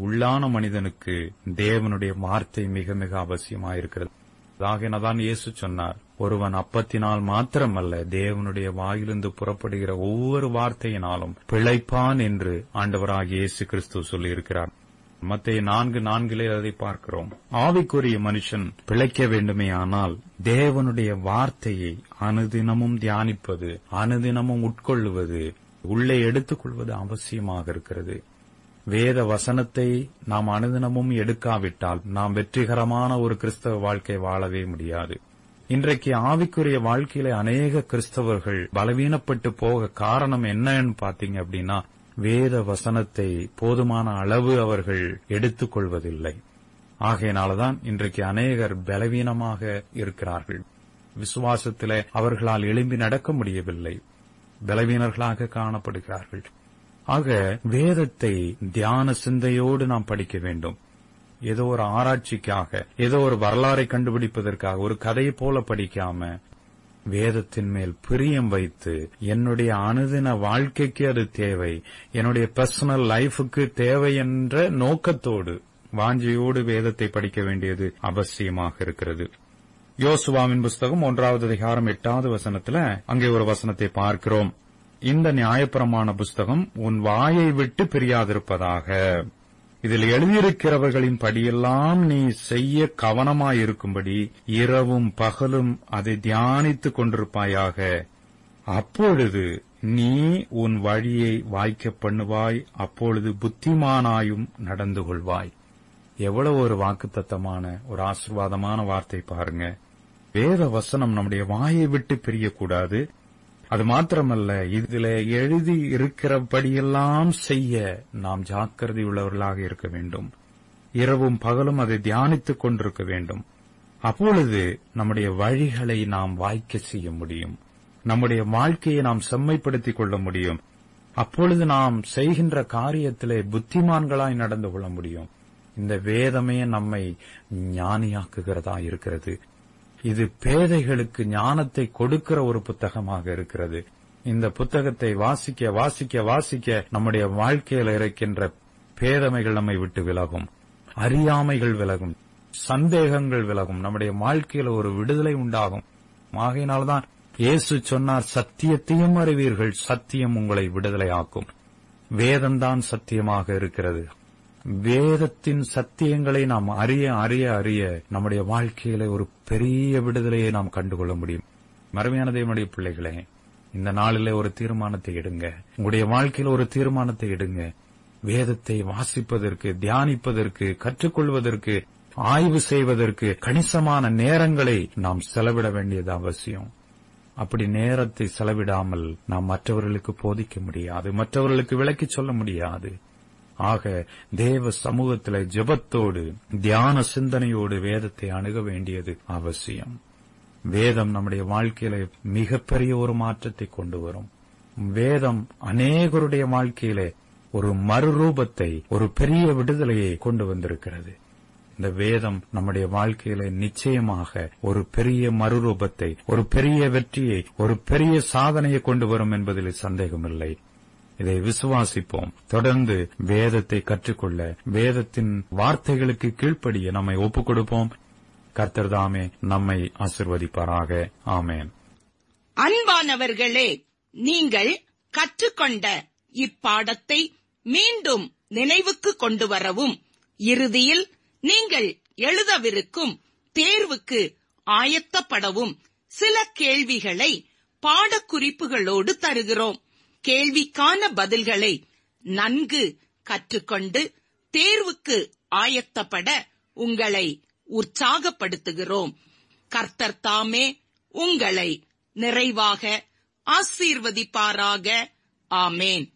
உள்ளான மனிதனுக்கு தேவனுடைய வார்த்தை மிக மிக அவசியமாயிருக்கிறது. ஆகினதான் இயேசு சொன்னார் ஒருவன் அப்பத்தினால் மாத்திரமல்ல தேவனுடைய வாயிலிருந்து புறப்படுகிற ஒவ்வொரு வார்த்தையினாலும் பிழைப்பான் என்று ஆண்டவராக இயேசு கிறிஸ்து சொல்லியிருக்கிறார். மத்திய நான்கு நான்கிலே அதை பார்க்கிறோம். ஆவிக்குரிய மனுஷன் பிழைக்க வேண்டுமே ஆனால் தேவனுடைய வார்த்தையை அனுதினமும் தியானிப்பது அனுதினமும் உட்கொள்ளுவது உள்ளே எடுத்துக்கொள்வது அவசியமாக இருக்கிறது. வேத வசனத்தை நாம் அனுதினமும் எடுக்காவிட்டால் நாம் வெற்றிகரமான ஒரு கிறிஸ்தவ வாழ்க்கை வாழவே முடியாது. இன்றைக்கு ஆவிக்குரிய வாழ்க்கையில அநேக கிறிஸ்தவர்கள் பலவீனப்பட்டு போக காரணம் என்னன்னு பாத்தீங்க அப்படின்னா வேத வசனத்தை போதுமான அளவு அவர்கள் எடுத்துக் கொள்வதில்லை ஆகையினால்தான் இன்றைக்கு அநேகர் பலவீனமாக இருக்கிறார்கள். விசுவாசத்திலே அவர்களால் எழும்பி நடக்க முடியவில்லை. பலவீனர்களாக காணப்படுகிறார்கள். ஆக வேதத்தை தியான சிந்தையோடு நாம் படிக்க வேண்டும். ஏதோ ஒரு ஆராய்ச்சிக்காக ஏதோ ஒரு வரலாறை கண்டுபிடிப்பதற்காக ஒரு கதையை போல படிக்காம வேதத்தின் மேல் பிரியம் வைத்து என்னுடைய அனுதின வாழ்க்கைக்கு அது தேவை. என்னுடைய பர்சனல் லைஃபுக்கு தேவை என்ற நோக்கத்தோடு வாஞ்சியோடு வேதத்தை படிக்க வேண்டியது அவசியமாக இருக்கிறது. யோசுவாவின் புஸ்தகம் ஒன்றாவது அதிகாரம் எட்டாவது வசனத்துல அங்கே ஒரு வசனத்தை பார்க்கிறோம். இந்த நியாயப்பிரமான புஸ்தகம் உன் வாயை விட்டு பிரியாதிருப்பதாக. இதில் எழுதியிருக்கிறவர்களின் படியெல்லாம் நீ செய்ய கவனமாயிருக்கும்படி இரவும் பகலும் அதை தியானித்துக் கொண்டிருப்பாயாக. அப்பொழுது நீ உன் வழியை வாய்க்க பண்ணுவாய் அப்பொழுது புத்திமானாயும் நடந்து கொள்வாய். எவ்வளவு ஒரு வாக்குத்தத்தமான ஒரு ஆசிர்வாதமான வார்த்தை பாருங்க. வேத வசனம் நம்முடைய வாயை விட்டு பிரியக்கூடாது அது மாத்திரமல்ல இதுல எழுதி இருக்கிறபடியெல்லாம் செய்ய நாம் ஜாக்கிரதை உள்ளவர்களாக இருக்க வேண்டும். இரவும் பகலும் அதை தியானித்துக் கொண்டிருக்க வேண்டும். அப்பொழுது நம்முடைய வழிகளை நாம் வாய்க்க செய்ய முடியும். நம்முடைய வாழ்க்கையை நாம் செம்மைப்படுத்திக் கொள்ள முடியும். அப்பொழுது நாம் செய்கின்ற காரியத்திலே புத்திமான்களாய் நடந்து கொள்ள முடியும். இந்த வேதமே நம்மை ஞானியாக்குகிறதா இருக்கிறது. இது பேதைகளுக்கு ஞானத்தை கொடுக்கிற ஒரு புத்தகமாக இருக்கிறது. இந்த புத்தகத்தை வாசிக்க வாசிக்க வாசிக்க நம்முடைய வாழ்க்கையில் இருக்கின்ற பேதமைகள் நம்மை விட்டு விலகும். அறியாமைகள் விலகும். சந்தேகங்கள் விலகும். நம்முடைய வாழ்க்கையில் ஒரு விடுதலை உண்டாகும். ஆகையினால்தான் இயேசு சொன்னார் சத்தியத்தையும் அறிவீர்கள். சத்தியம் உங்களை விடுதலையாக்கும். வேதம்தான் சத்தியமாக இருக்கிறது. வேதத்தின் சத்தியங்களை நாம் அறிய அறிய அறிய நம்முடைய வாழ்க்கையில ஒரு பெரிய விடுதலையை நாம் கண்டுகொள்ள முடியும். மறுமையான தேவனுடைய பிள்ளைகளே இந்த நாளிலே ஒரு தீர்மானத்தை எடுங்க. உங்களுடைய வாழ்க்கையில் ஒரு தீர்மானத்தை எடுங்க. வேதத்தை வாசிப்பதற்கு தியானிப்பதற்கு கற்றுக்கொள்வதற்கு ஆய்வு செய்வதற்கு கணிசமான நேரங்களை நாம் செலவிட வேண்டியது அவசியம். அப்படி நேரத்தை செலவிடாமல் நாம் மற்றவர்களுக்கு போதிக்க முடியாது மற்றவர்களுக்கு விளக்கி சொல்ல முடியாது. ஆக தேவ சமூகத்தில் ஜெபத்தோடு தியான சிந்தனையோடு வேதத்தை அணுக வேண்டியது அவசியம். வேதம் நம்முடைய வாழ்க்கையில மிகப்பெரிய ஒரு மாற்றத்தை கொண்டு வரும். வேதம் அநேகருடைய வாழ்க்கையில ஒரு மறுரூபத்தை ஒரு பெரிய விடுதலையை கொண்டு வந்திருக்கிறது. இந்த வேதம் நம்முடைய வாழ்க்கையில நிச்சயமாக ஒரு பெரிய மறுரூபத்தை ஒரு பெரிய வெற்றியை ஒரு பெரிய சாதனையை கொண்டு வரும் என்பதில் சந்தேகமில்லை. இதை விசுவாசிப்போம். தொடர்ந்து வேதத்தை கற்றுக்கொள்ள வேதத்தின் வார்த்தைகளுக்கு கீழ்ப்படிய நம்மை ஒப்புக் கொடுப்போம் கர்த்தர்தாமே நம்மை ஆசிர்வதிப்பாராக. ஆமேன். அன்பானவர்களே நீங்கள் கற்றுக்கொண்ட இப்பாடத்தை மீண்டும் நினைவுக்கு கொண்டு வரவும் இறுதியில் நீங்கள் எழுதவிருக்கும் தேர்வுக்கு ஆயத்தப்படவும் சில கேள்விகளை பாடக்குறிப்புகளோடு தருகிறோம். கேள்விக்கான பதில்களை நன்கு கற்றுக்கொண்டு தேர்வுக்கு ஆயத்தப்பட உங்களை உற்சாகப்படுத்துகிறோம். கர்த்தர் தாமே உங்களை நிறைவாக ஆசீர்வதிப்பாராக. ஆமேன்.